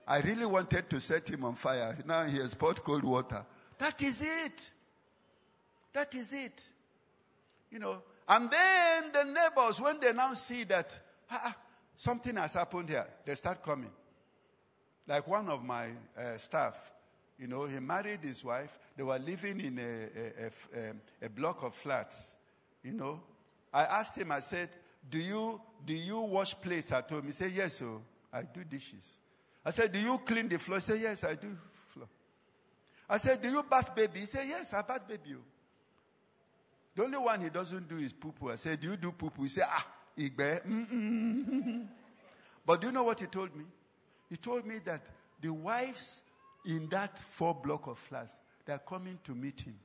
I really wanted to set him on fire. Now he has poured cold water. That is it. That is it. You know, and then the neighbors, when they now see that ah, something has happened here, they start coming. Like one of my uh, staff, you know, he married his wife. They were living in a, a, a, a block of flats, you know, I asked him, I said, do you, do you wash plates at home? He said, yes, so I do dishes. I said, do you clean the floor? He said, yes, I do floor. I said, do you bath baby? He said, yes, I bath baby. The only one he doesn't do is poo poo. I said, do you do poo poo? He said, ah, igbe. but do you know what he told me? He told me that the wives in that four block of flats, they're coming to meet him.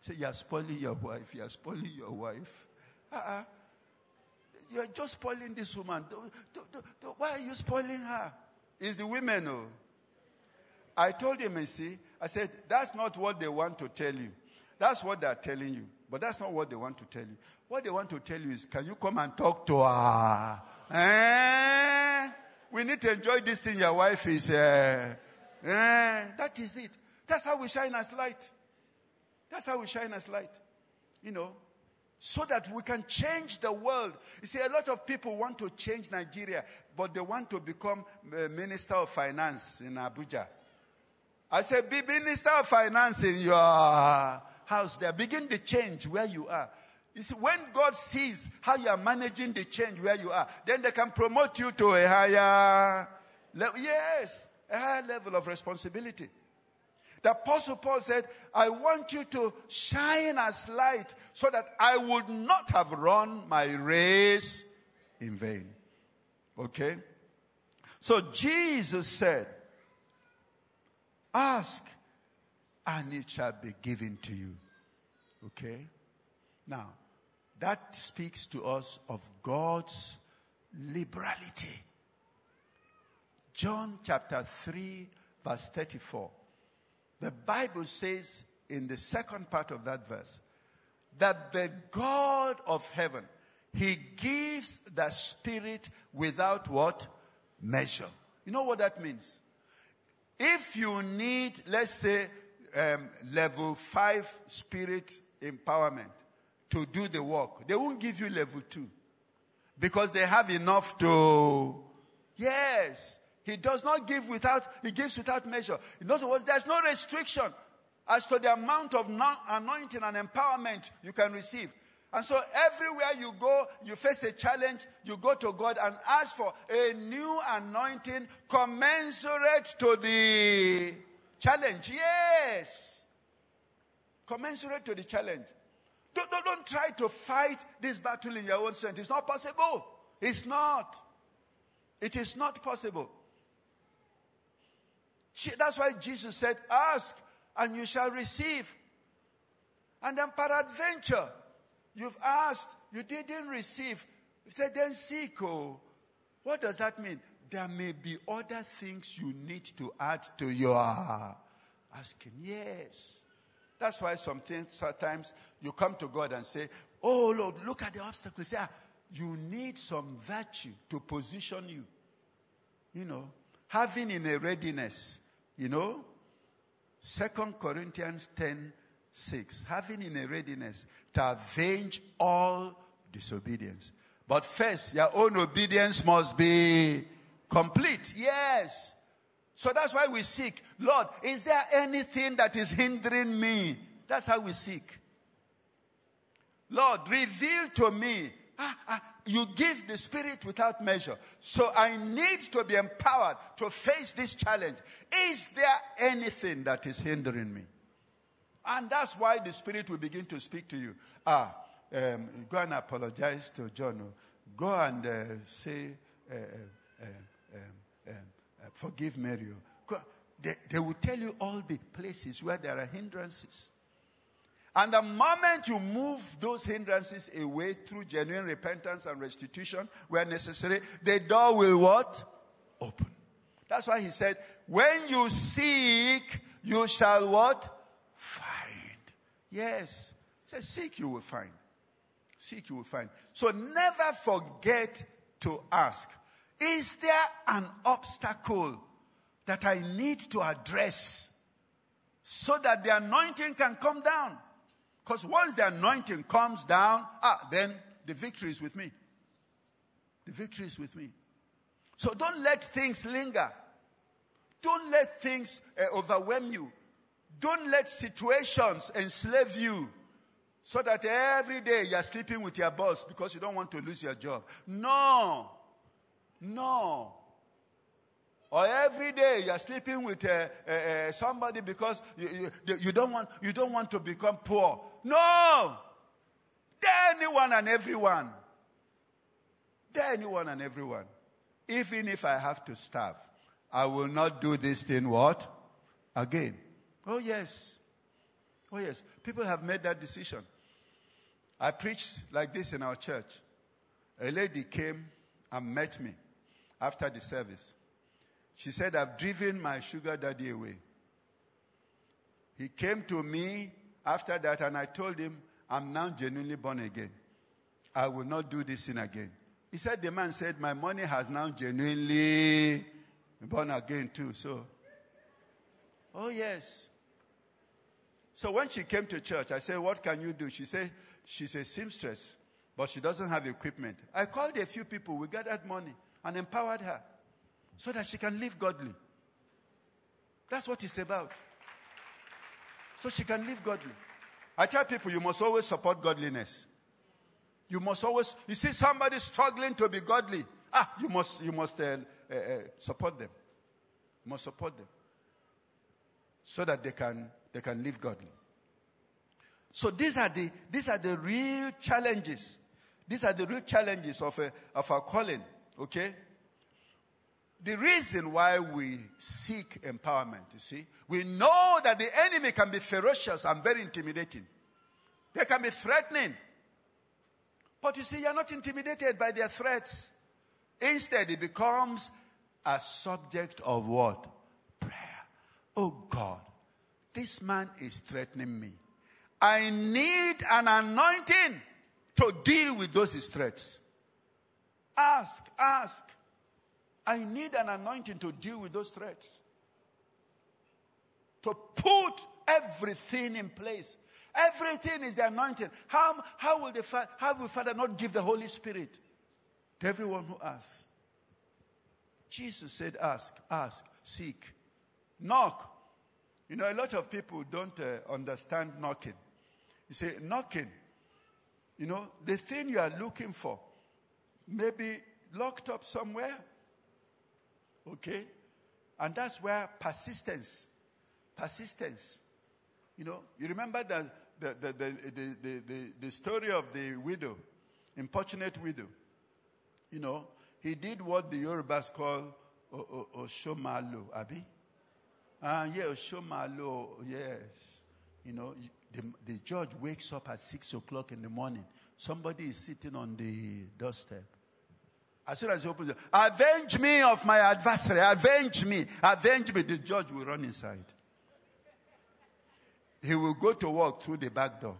Say, you're spoiling your wife. You're spoiling your wife. Uh-uh. You're just spoiling this woman. why are you spoiling her? It's the women, oh. I told him, you see, I said, that's not what they want to tell you. That's what they're telling you. But that's not what they want to tell you. What they want to tell you is, can you come and talk to her? Eh? We need to enjoy this thing your wife is. Uh, eh? That is it. That's how we shine as light. That's how we shine as light. You know, so that we can change the world. You see, a lot of people want to change Nigeria, but they want to become minister of finance in Abuja. I said, be minister of finance in your house there. Begin the change where you are. You see, when God sees how you are managing the change where you are, then they can promote you to a higher level. Yes, a higher level of responsibility. The Apostle Paul said, I want you to shine as light so that I would not have run my race in vain. Okay? So Jesus said, Ask and it shall be given to you. Okay? Now, that speaks to us of God's liberality. John chapter 3, verse 34. The Bible says in the second part of that verse that the God of heaven, He gives the Spirit without what? Measure. You know what that means? If you need, let's say, um, level five spirit empowerment to do the work, they won't give you level two because they have enough to. Yes, he does not give without, he gives without measure. In other words, there's no restriction as to the amount of anointing and empowerment you can receive. And so everywhere you go, you face a challenge, you go to God and ask for a new anointing commensurate to the challenge. Yes. Commensurate to the challenge. Don't, don't, don't try to fight this battle in your own strength. It's not possible. It's not. It is not possible. That's why Jesus said, Ask and you shall receive. And then peradventure, you've asked, you didn't receive. He said, Then seek. Oh. What does that mean? There may be other things you need to add to your asking. Yes. That's why sometimes, sometimes you come to God and say, Oh Lord, look at the obstacles. Say, ah, you need some virtue to position you. You know, having in a readiness you know, Second Corinthians 10 6, having in a readiness to avenge all disobedience. But first, your own obedience must be complete. Yes. So that's why we seek. Lord, is there anything that is hindering me? That's how we seek. Lord, reveal to me. Ah, ah, you give the Spirit without measure. So I need to be empowered to face this challenge. Is there anything that is hindering me? And that's why the Spirit will begin to speak to you. Ah, um, go and apologize to John. Go and uh, say, uh, uh, forgive Mary. They, they will tell you all the places where there are hindrances. And the moment you move those hindrances away through genuine repentance and restitution where necessary, the door will what? Open. That's why he said, when you seek, you shall what? Find. Yes. He said, seek, you will find. Seek, you will find. So never forget to ask, is there an obstacle that I need to address so that the anointing can come down? Because once the anointing comes down, ah, then the victory is with me. The victory is with me. So don't let things linger. Don't let things uh, overwhelm you. Don't let situations enslave you so that every day you're sleeping with your boss because you don't want to lose your job. No. No. Or every day you're sleeping with uh, uh, uh, somebody because you, you, you, don't want, you don't want to become poor. No! Anyone and everyone. Anyone and everyone. Even if I have to starve, I will not do this thing what? Again. Oh, yes. Oh, yes. People have made that decision. I preached like this in our church. A lady came and met me after the service. She said, I've driven my sugar daddy away. He came to me after that and I told him, I'm now genuinely born again. I will not do this thing again. He said, The man said, My money has now genuinely born again too. So, oh, yes. So when she came to church, I said, What can you do? She said, She's a seamstress, but she doesn't have equipment. I called a few people, we gathered money and empowered her so that she can live godly. That's what it's about. So she can live godly. I tell people you must always support godliness. You must always, you see somebody struggling to be godly. Ah, you must, you must uh, uh, uh, support them. You must support them. So that they can, they can live godly. So these are the, these are the real challenges. These are the real challenges of, a, of our calling. Okay? The reason why we seek empowerment, you see, we know that the enemy can be ferocious and very intimidating. They can be threatening. But you see, you're not intimidated by their threats. Instead, it becomes a subject of what? Prayer. Oh God, this man is threatening me. I need an anointing to deal with those threats. Ask, ask. I need an anointing to deal with those threats. To put everything in place. Everything is the anointing. How, how, will the, how will Father not give the Holy Spirit to everyone who asks? Jesus said, Ask, ask, seek, knock. You know, a lot of people don't uh, understand knocking. You say, knocking. You know, the thing you are looking for, maybe locked up somewhere. Okay? And that's where persistence, persistence. You know, you remember the, the, the, the, the, the, the story of the widow, importunate widow. You know, he did what the Yorubas call Oshomalo, Abi. Ah, yeah, Oshomalo, yes. You know, the, the judge wakes up at six o'clock in the morning. Somebody is sitting on the doorstep. As soon as he opens it, avenge me of my adversary, avenge me, avenge me. The judge will run inside. He will go to work through the back door.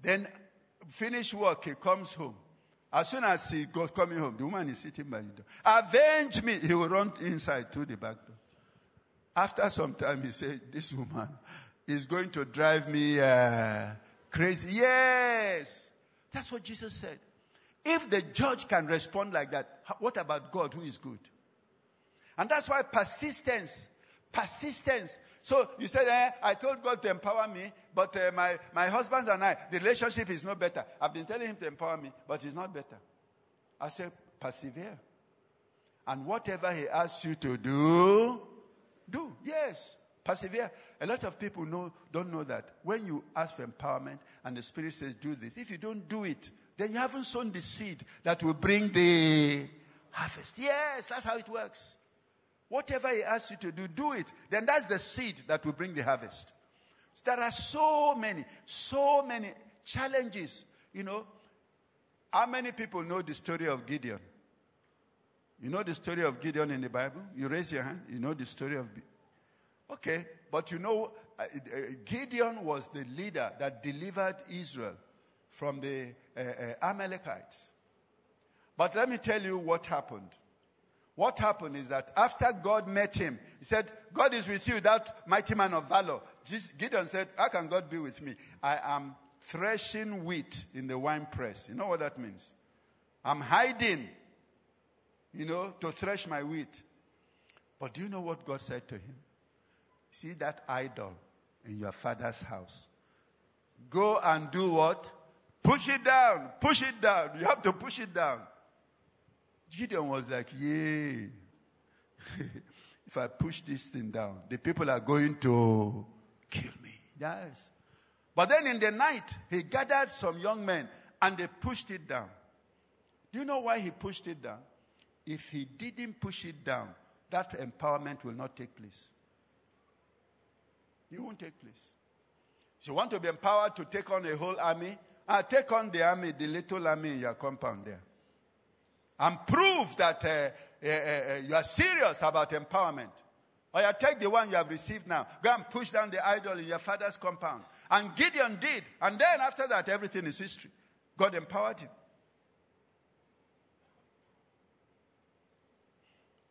Then, finish work, he comes home. As soon as he goes coming home, the woman is sitting by the door. Avenge me. He will run inside through the back door. After some time, he said, This woman, is going to drive me uh, crazy. Yes. That's what Jesus said. If the judge can respond like that, what about God who is good? And that's why persistence, persistence. So you said, eh, I told God to empower me, but uh, my, my husband and I, the relationship is no better. I've been telling him to empower me, but it's not better. I said, persevere. And whatever he asks you to do, do. Yes. Persevere. A lot of people know, don't know that. When you ask for empowerment and the Spirit says, do this, if you don't do it, then you haven't sown the seed that will bring the harvest. Yes, that's how it works. Whatever He asks you to do, do it. Then that's the seed that will bring the harvest. There are so many, so many challenges. You know, how many people know the story of Gideon? You know the story of Gideon in the Bible? You raise your hand. You know the story of Okay, but you know, uh, uh, Gideon was the leader that delivered Israel from the uh, uh, Amalekites. But let me tell you what happened. What happened is that after God met him, he said, God is with you, that mighty man of valor. Gideon said, How can God be with me? I am threshing wheat in the wine press. You know what that means? I'm hiding, you know, to thresh my wheat. But do you know what God said to him? See that idol in your father's house. Go and do what? Push it down. Push it down. You have to push it down. Gideon was like, Yay. if I push this thing down, the people are going to kill me. Yes. But then in the night, he gathered some young men and they pushed it down. Do you know why he pushed it down? If he didn't push it down, that empowerment will not take place. It won't take place. So you want to be empowered to take on a whole army? Uh, take on the army, the little army in your compound there. And prove that uh, uh, uh, uh you are serious about empowerment. Or you take the one you have received now. Go and push down the idol in your father's compound. And Gideon did. And then after that, everything is history. God empowered him.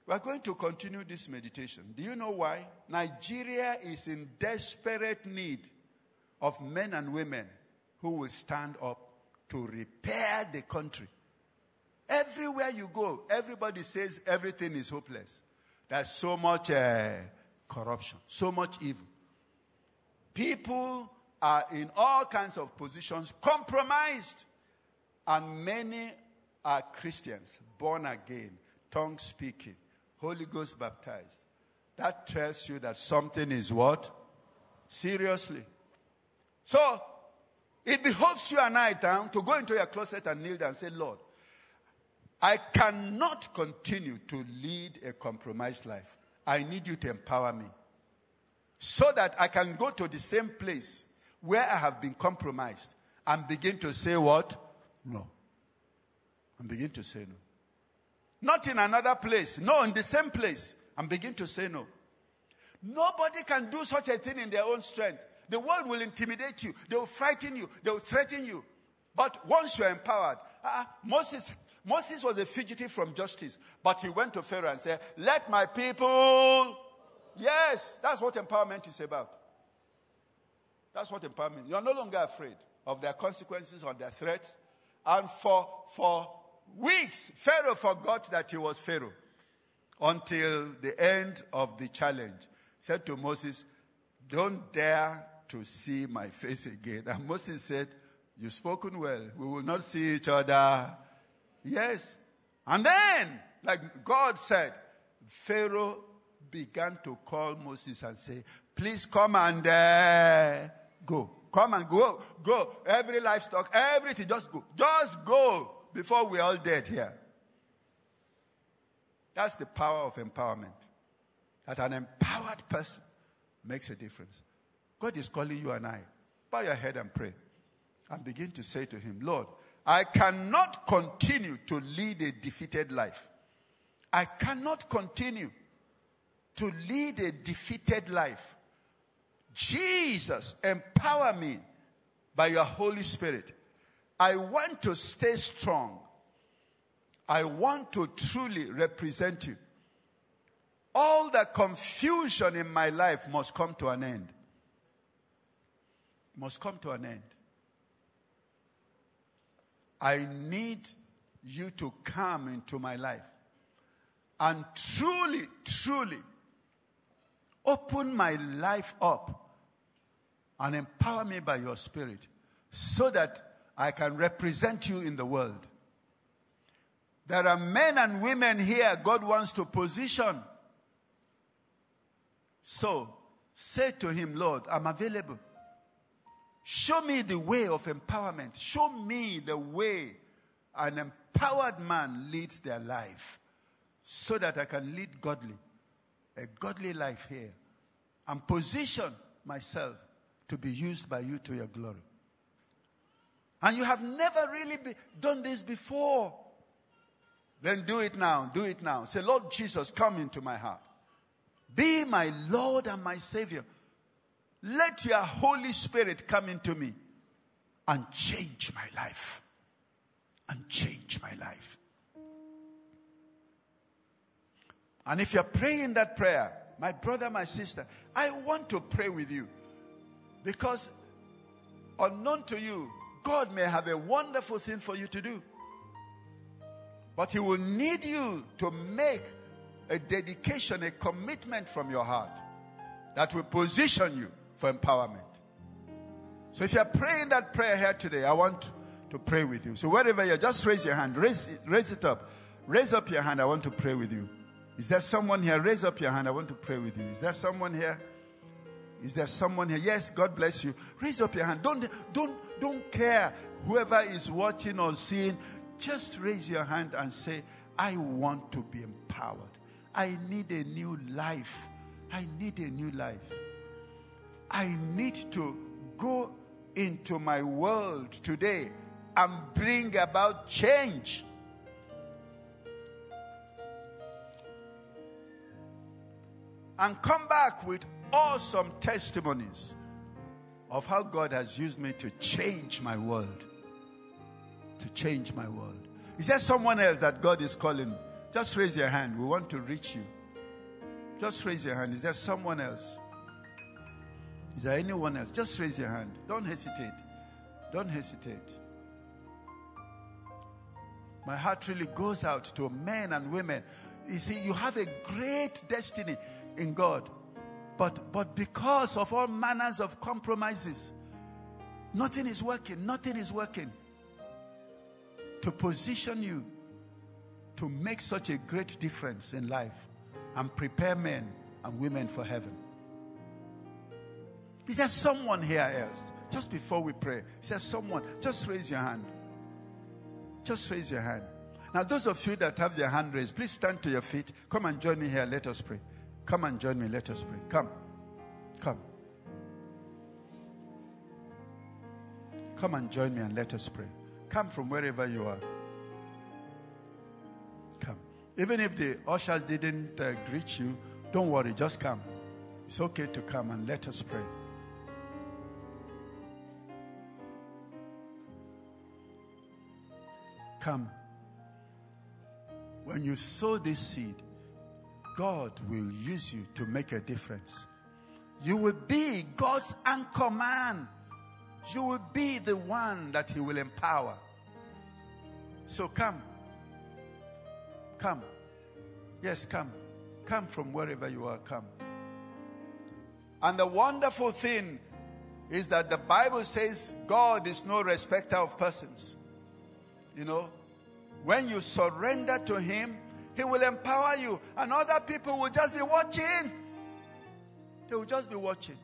We are going to continue this meditation. Do you know why? Nigeria is in desperate need of men and women who will stand up to repair the country. Everywhere you go, everybody says everything is hopeless. There's so much uh, corruption, so much evil. People are in all kinds of positions, compromised. And many are Christians, born again, tongue speaking, Holy Ghost baptized. That tells you that something is what? Seriously. So, it behoves you and I down to go into your closet and kneel down and say, Lord, I cannot continue to lead a compromised life. I need you to empower me so that I can go to the same place where I have been compromised and begin to say what? No. And begin to say no. Not in another place. No, in the same place. And begin to say no. Nobody can do such a thing in their own strength. The world will intimidate you. They will frighten you. They will threaten you. But once you are empowered, uh, Moses, Moses was a fugitive from justice. But he went to Pharaoh and said, Let my people. Yes, that's what empowerment is about. That's what empowerment. You're no longer afraid of their consequences or their threats. And for, for weeks, Pharaoh forgot that he was Pharaoh until the end of the challenge. Said to Moses, Don't dare to see my face again. And Moses said, You've spoken well. We will not see each other. Yes. And then, like God said, Pharaoh began to call Moses and say, Please come and uh, Go. Come and go. Go. Every livestock, everything, just go. Just go before we're all dead here. That's the power of empowerment. That an empowered person makes a difference. God is calling you and I. Bow your head and pray. And begin to say to Him, Lord, I cannot continue to lead a defeated life. I cannot continue to lead a defeated life. Jesus, empower me by your Holy Spirit. I want to stay strong. I want to truly represent you. All the confusion in my life must come to an end. Must come to an end. I need you to come into my life and truly, truly open my life up and empower me by your spirit so that I can represent you in the world. There are men and women here God wants to position. So say to him, Lord, I'm available. Show me the way of empowerment. Show me the way an empowered man leads their life so that I can lead godly, a godly life here and position myself to be used by you to your glory. And you have never really be, done this before. Then do it now. Do it now. Say, Lord Jesus, come into my heart. Be my Lord and my Savior. Let your Holy Spirit come into me and change my life. And change my life. And if you're praying that prayer, my brother, my sister, I want to pray with you. Because unknown to you, God may have a wonderful thing for you to do. But He will need you to make a dedication, a commitment from your heart that will position you for empowerment. So if you're praying that prayer here today, I want to pray with you. So wherever you're, just raise your hand. Raise it, raise it up. Raise up your hand. I want to pray with you. Is there someone here? Raise up your hand. I want to pray with you. Is there someone here? Is there someone here? Yes, God bless you. Raise up your hand. Don't, don't, don't care whoever is watching or seeing. Just raise your hand and say, I want to be empowered. I need a new life. I need a new life. I need to go into my world today and bring about change. And come back with awesome testimonies of how God has used me to change my world. To change my world. Is there someone else that God is calling? Just raise your hand. We want to reach you. Just raise your hand. Is there someone else? Is there anyone else? Just raise your hand. Don't hesitate. Don't hesitate. My heart really goes out to men and women. You see, you have a great destiny in God. But, but because of all manners of compromises, nothing is working. Nothing is working to position you to make such a great difference in life and prepare men and women for heaven. Is there someone here else? Just before we pray, is there someone? Just raise your hand. Just raise your hand. Now, those of you that have your hand raised, please stand to your feet. Come and join me here. Let us pray. Come and join me. Let us pray. Come. Come. Come and join me and let us pray. Come from wherever you are. Come. Even if the ushers didn't uh, greet you, don't worry, just come. It's okay to come and let us pray. Come. When you sow this seed, God will use you to make a difference. You will be God's anchor man. You will be the one that He will empower. So come. Come. Yes, come. Come from wherever you are. Come. And the wonderful thing is that the Bible says God is no respecter of persons. You know, when you surrender to Him, He will empower you, and other people will just be watching. They will just be watching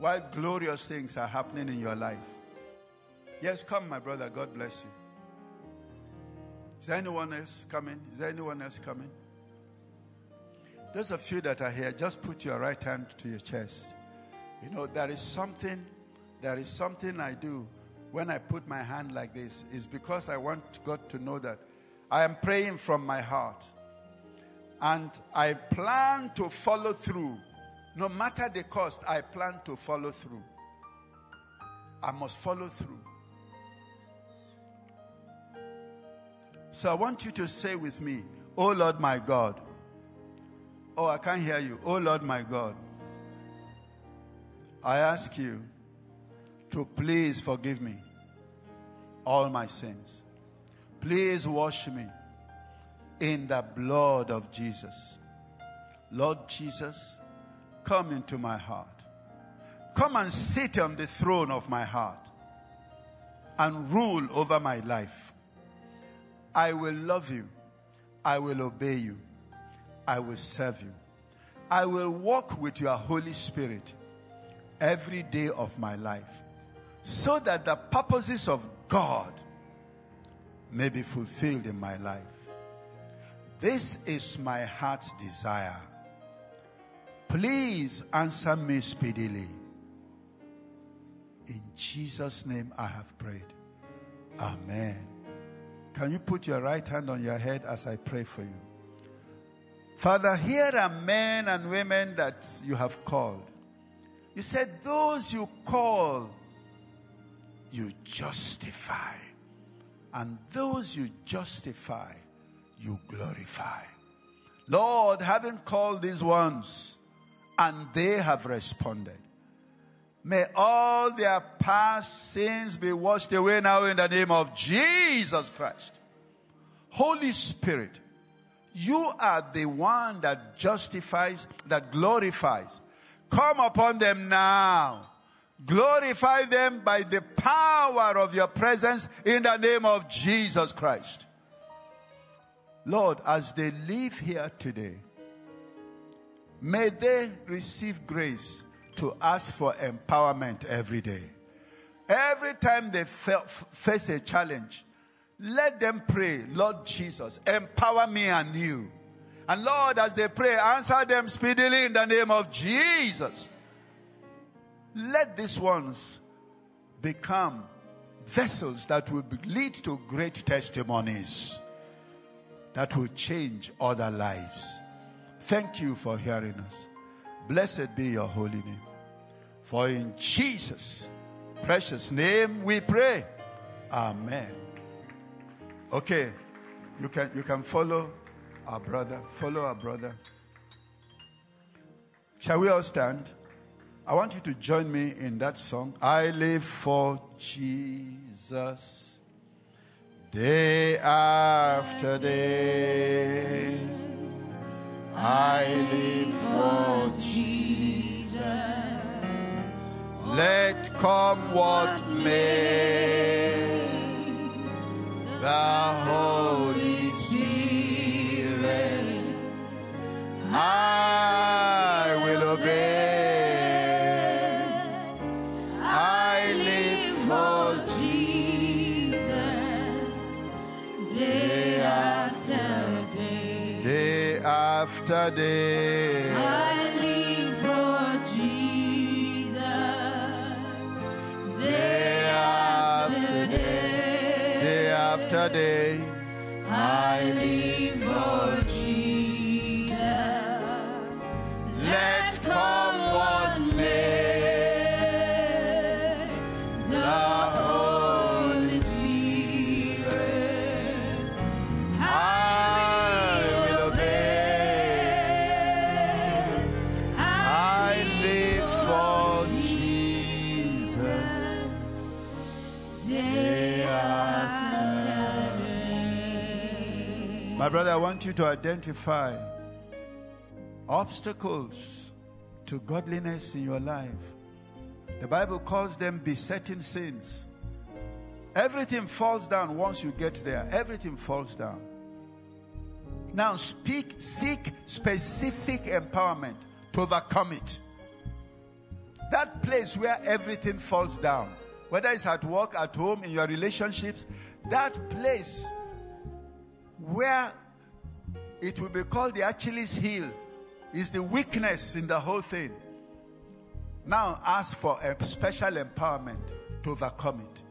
while glorious things are happening in your life. Yes, come, my brother. God bless you. Is there anyone else coming? Is there anyone else coming? Those of you that are here, just put your right hand to your chest. You know, there is something, there is something I do when I put my hand like this. Is because I want God to know that I am praying from my heart. And I plan to follow through. No matter the cost, I plan to follow through. I must follow through. So I want you to say with me, Oh Lord my God. Oh, I can't hear you. Oh Lord my God. I ask you to please forgive me all my sins. Please wash me in the blood of Jesus. Lord Jesus, come into my heart. Come and sit on the throne of my heart and rule over my life. I will love you. I will obey you. I will serve you. I will walk with your Holy Spirit every day of my life so that the purposes of God may be fulfilled in my life. This is my heart's desire. Please answer me speedily. In Jesus' name I have prayed. Amen. Can you put your right hand on your head as I pray for you? Father, here are men and women that you have called. You said, Those you call, you justify. And those you justify, you glorify. Lord, having called these ones, and they have responded. May all their past sins be washed away now in the name of Jesus Christ. Holy Spirit, you are the one that justifies, that glorifies. Come upon them now. Glorify them by the power of your presence in the name of Jesus Christ. Lord, as they live here today, may they receive grace to ask for empowerment every day. Every time they face a challenge, let them pray, Lord Jesus, empower me anew. And Lord, as they pray, answer them speedily in the name of Jesus. Let these ones become vessels that will lead to great testimonies that will change other lives. Thank you for hearing us. Blessed be your holy name. For in Jesus' precious name we pray. Amen. Okay, you can you can follow our brother. Follow our brother. Shall we all stand? I want you to join me in that song. I live for Jesus day after day. I live for Jesus. Let come what may. The Holy Spirit. I after day. I live for Jesus, Day after day, day after day, I live for Jesus. let come what My brother, I want you to identify obstacles to godliness in your life. The Bible calls them besetting sins. Everything falls down once you get there. Everything falls down. Now speak, seek specific empowerment to overcome it. That place where everything falls down, whether it's at work, at home, in your relationships, that place where it will be called the Achilles heel is the weakness in the whole thing. Now ask for a special empowerment to overcome it.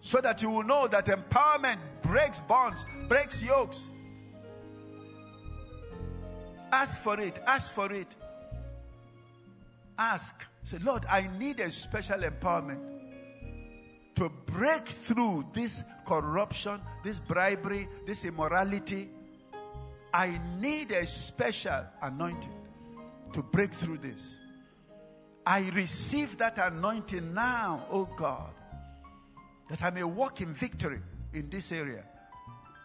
So that you will know that empowerment breaks bonds, breaks yokes. Ask for it. Ask for it. Ask. Say, Lord, I need a special empowerment to break through this corruption, this bribery, this immorality. I need a special anointing to break through this. I receive that anointing now, oh God, that I may walk in victory in this area.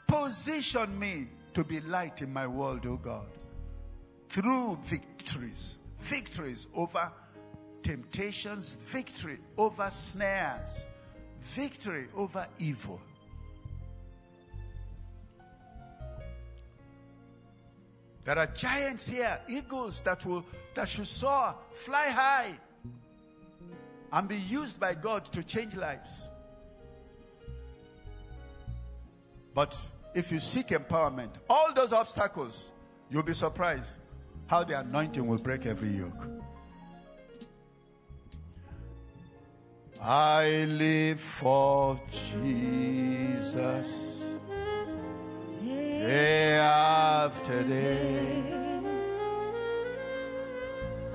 Position me to be light in my world, oh God, through victories, victories over temptations, victory over snares, victory over evil. There are giants here, eagles that will that should soar, fly high, and be used by God to change lives. But if you seek empowerment, all those obstacles, you'll be surprised how the anointing will break every yoke. I live for Jesus day after day.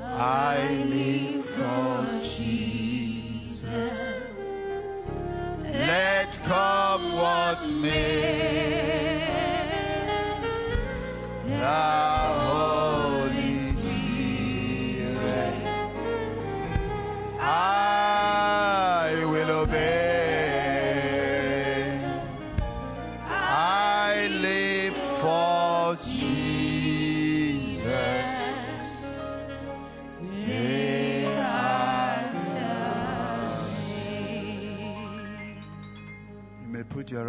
I live for Jesus. Let come what may. The Holy Spirit. I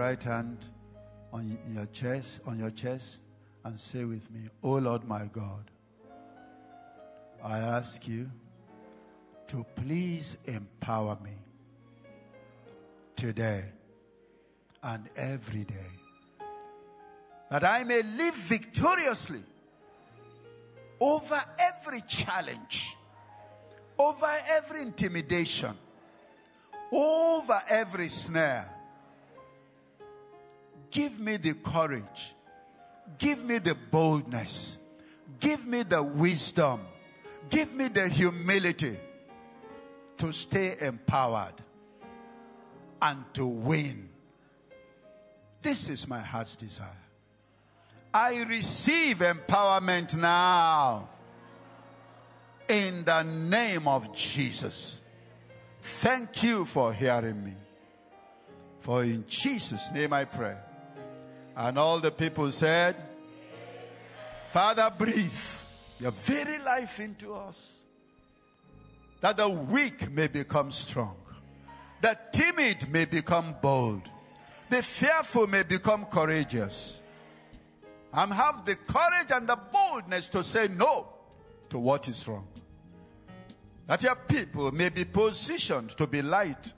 right hand on your chest, on your chest, and say with me, "O Lord my God, I ask you to please empower me today and every day, that I may live victoriously over every challenge, over every intimidation, over every snare. Give me the courage, give me the boldness, give me the wisdom, give me the humility to stay empowered and to win. This is my heart's desire. I receive empowerment now in the name of Jesus. Thank you for hearing me. For in Jesus' name I pray. And all the people said, Father, breathe your very life into us, that the weak may become strong, the timid may become bold, the fearful may become courageous, and have the courage and the boldness to say no to what is wrong. That your people may be positioned to be light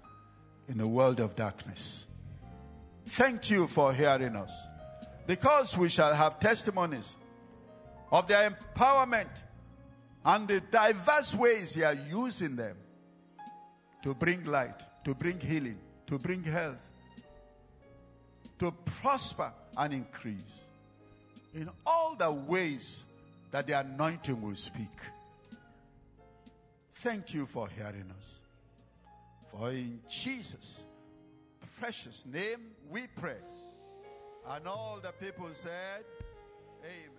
in a world of darkness. Thank you for hearing us. Because we shall have testimonies of their empowerment and the diverse ways you are using them to bring light, to bring healing, to bring health, to prosper and increase in all the ways that the anointing will speak. Thank you for hearing us. For in Jesus' precious name we pray. And all the people said, Amen.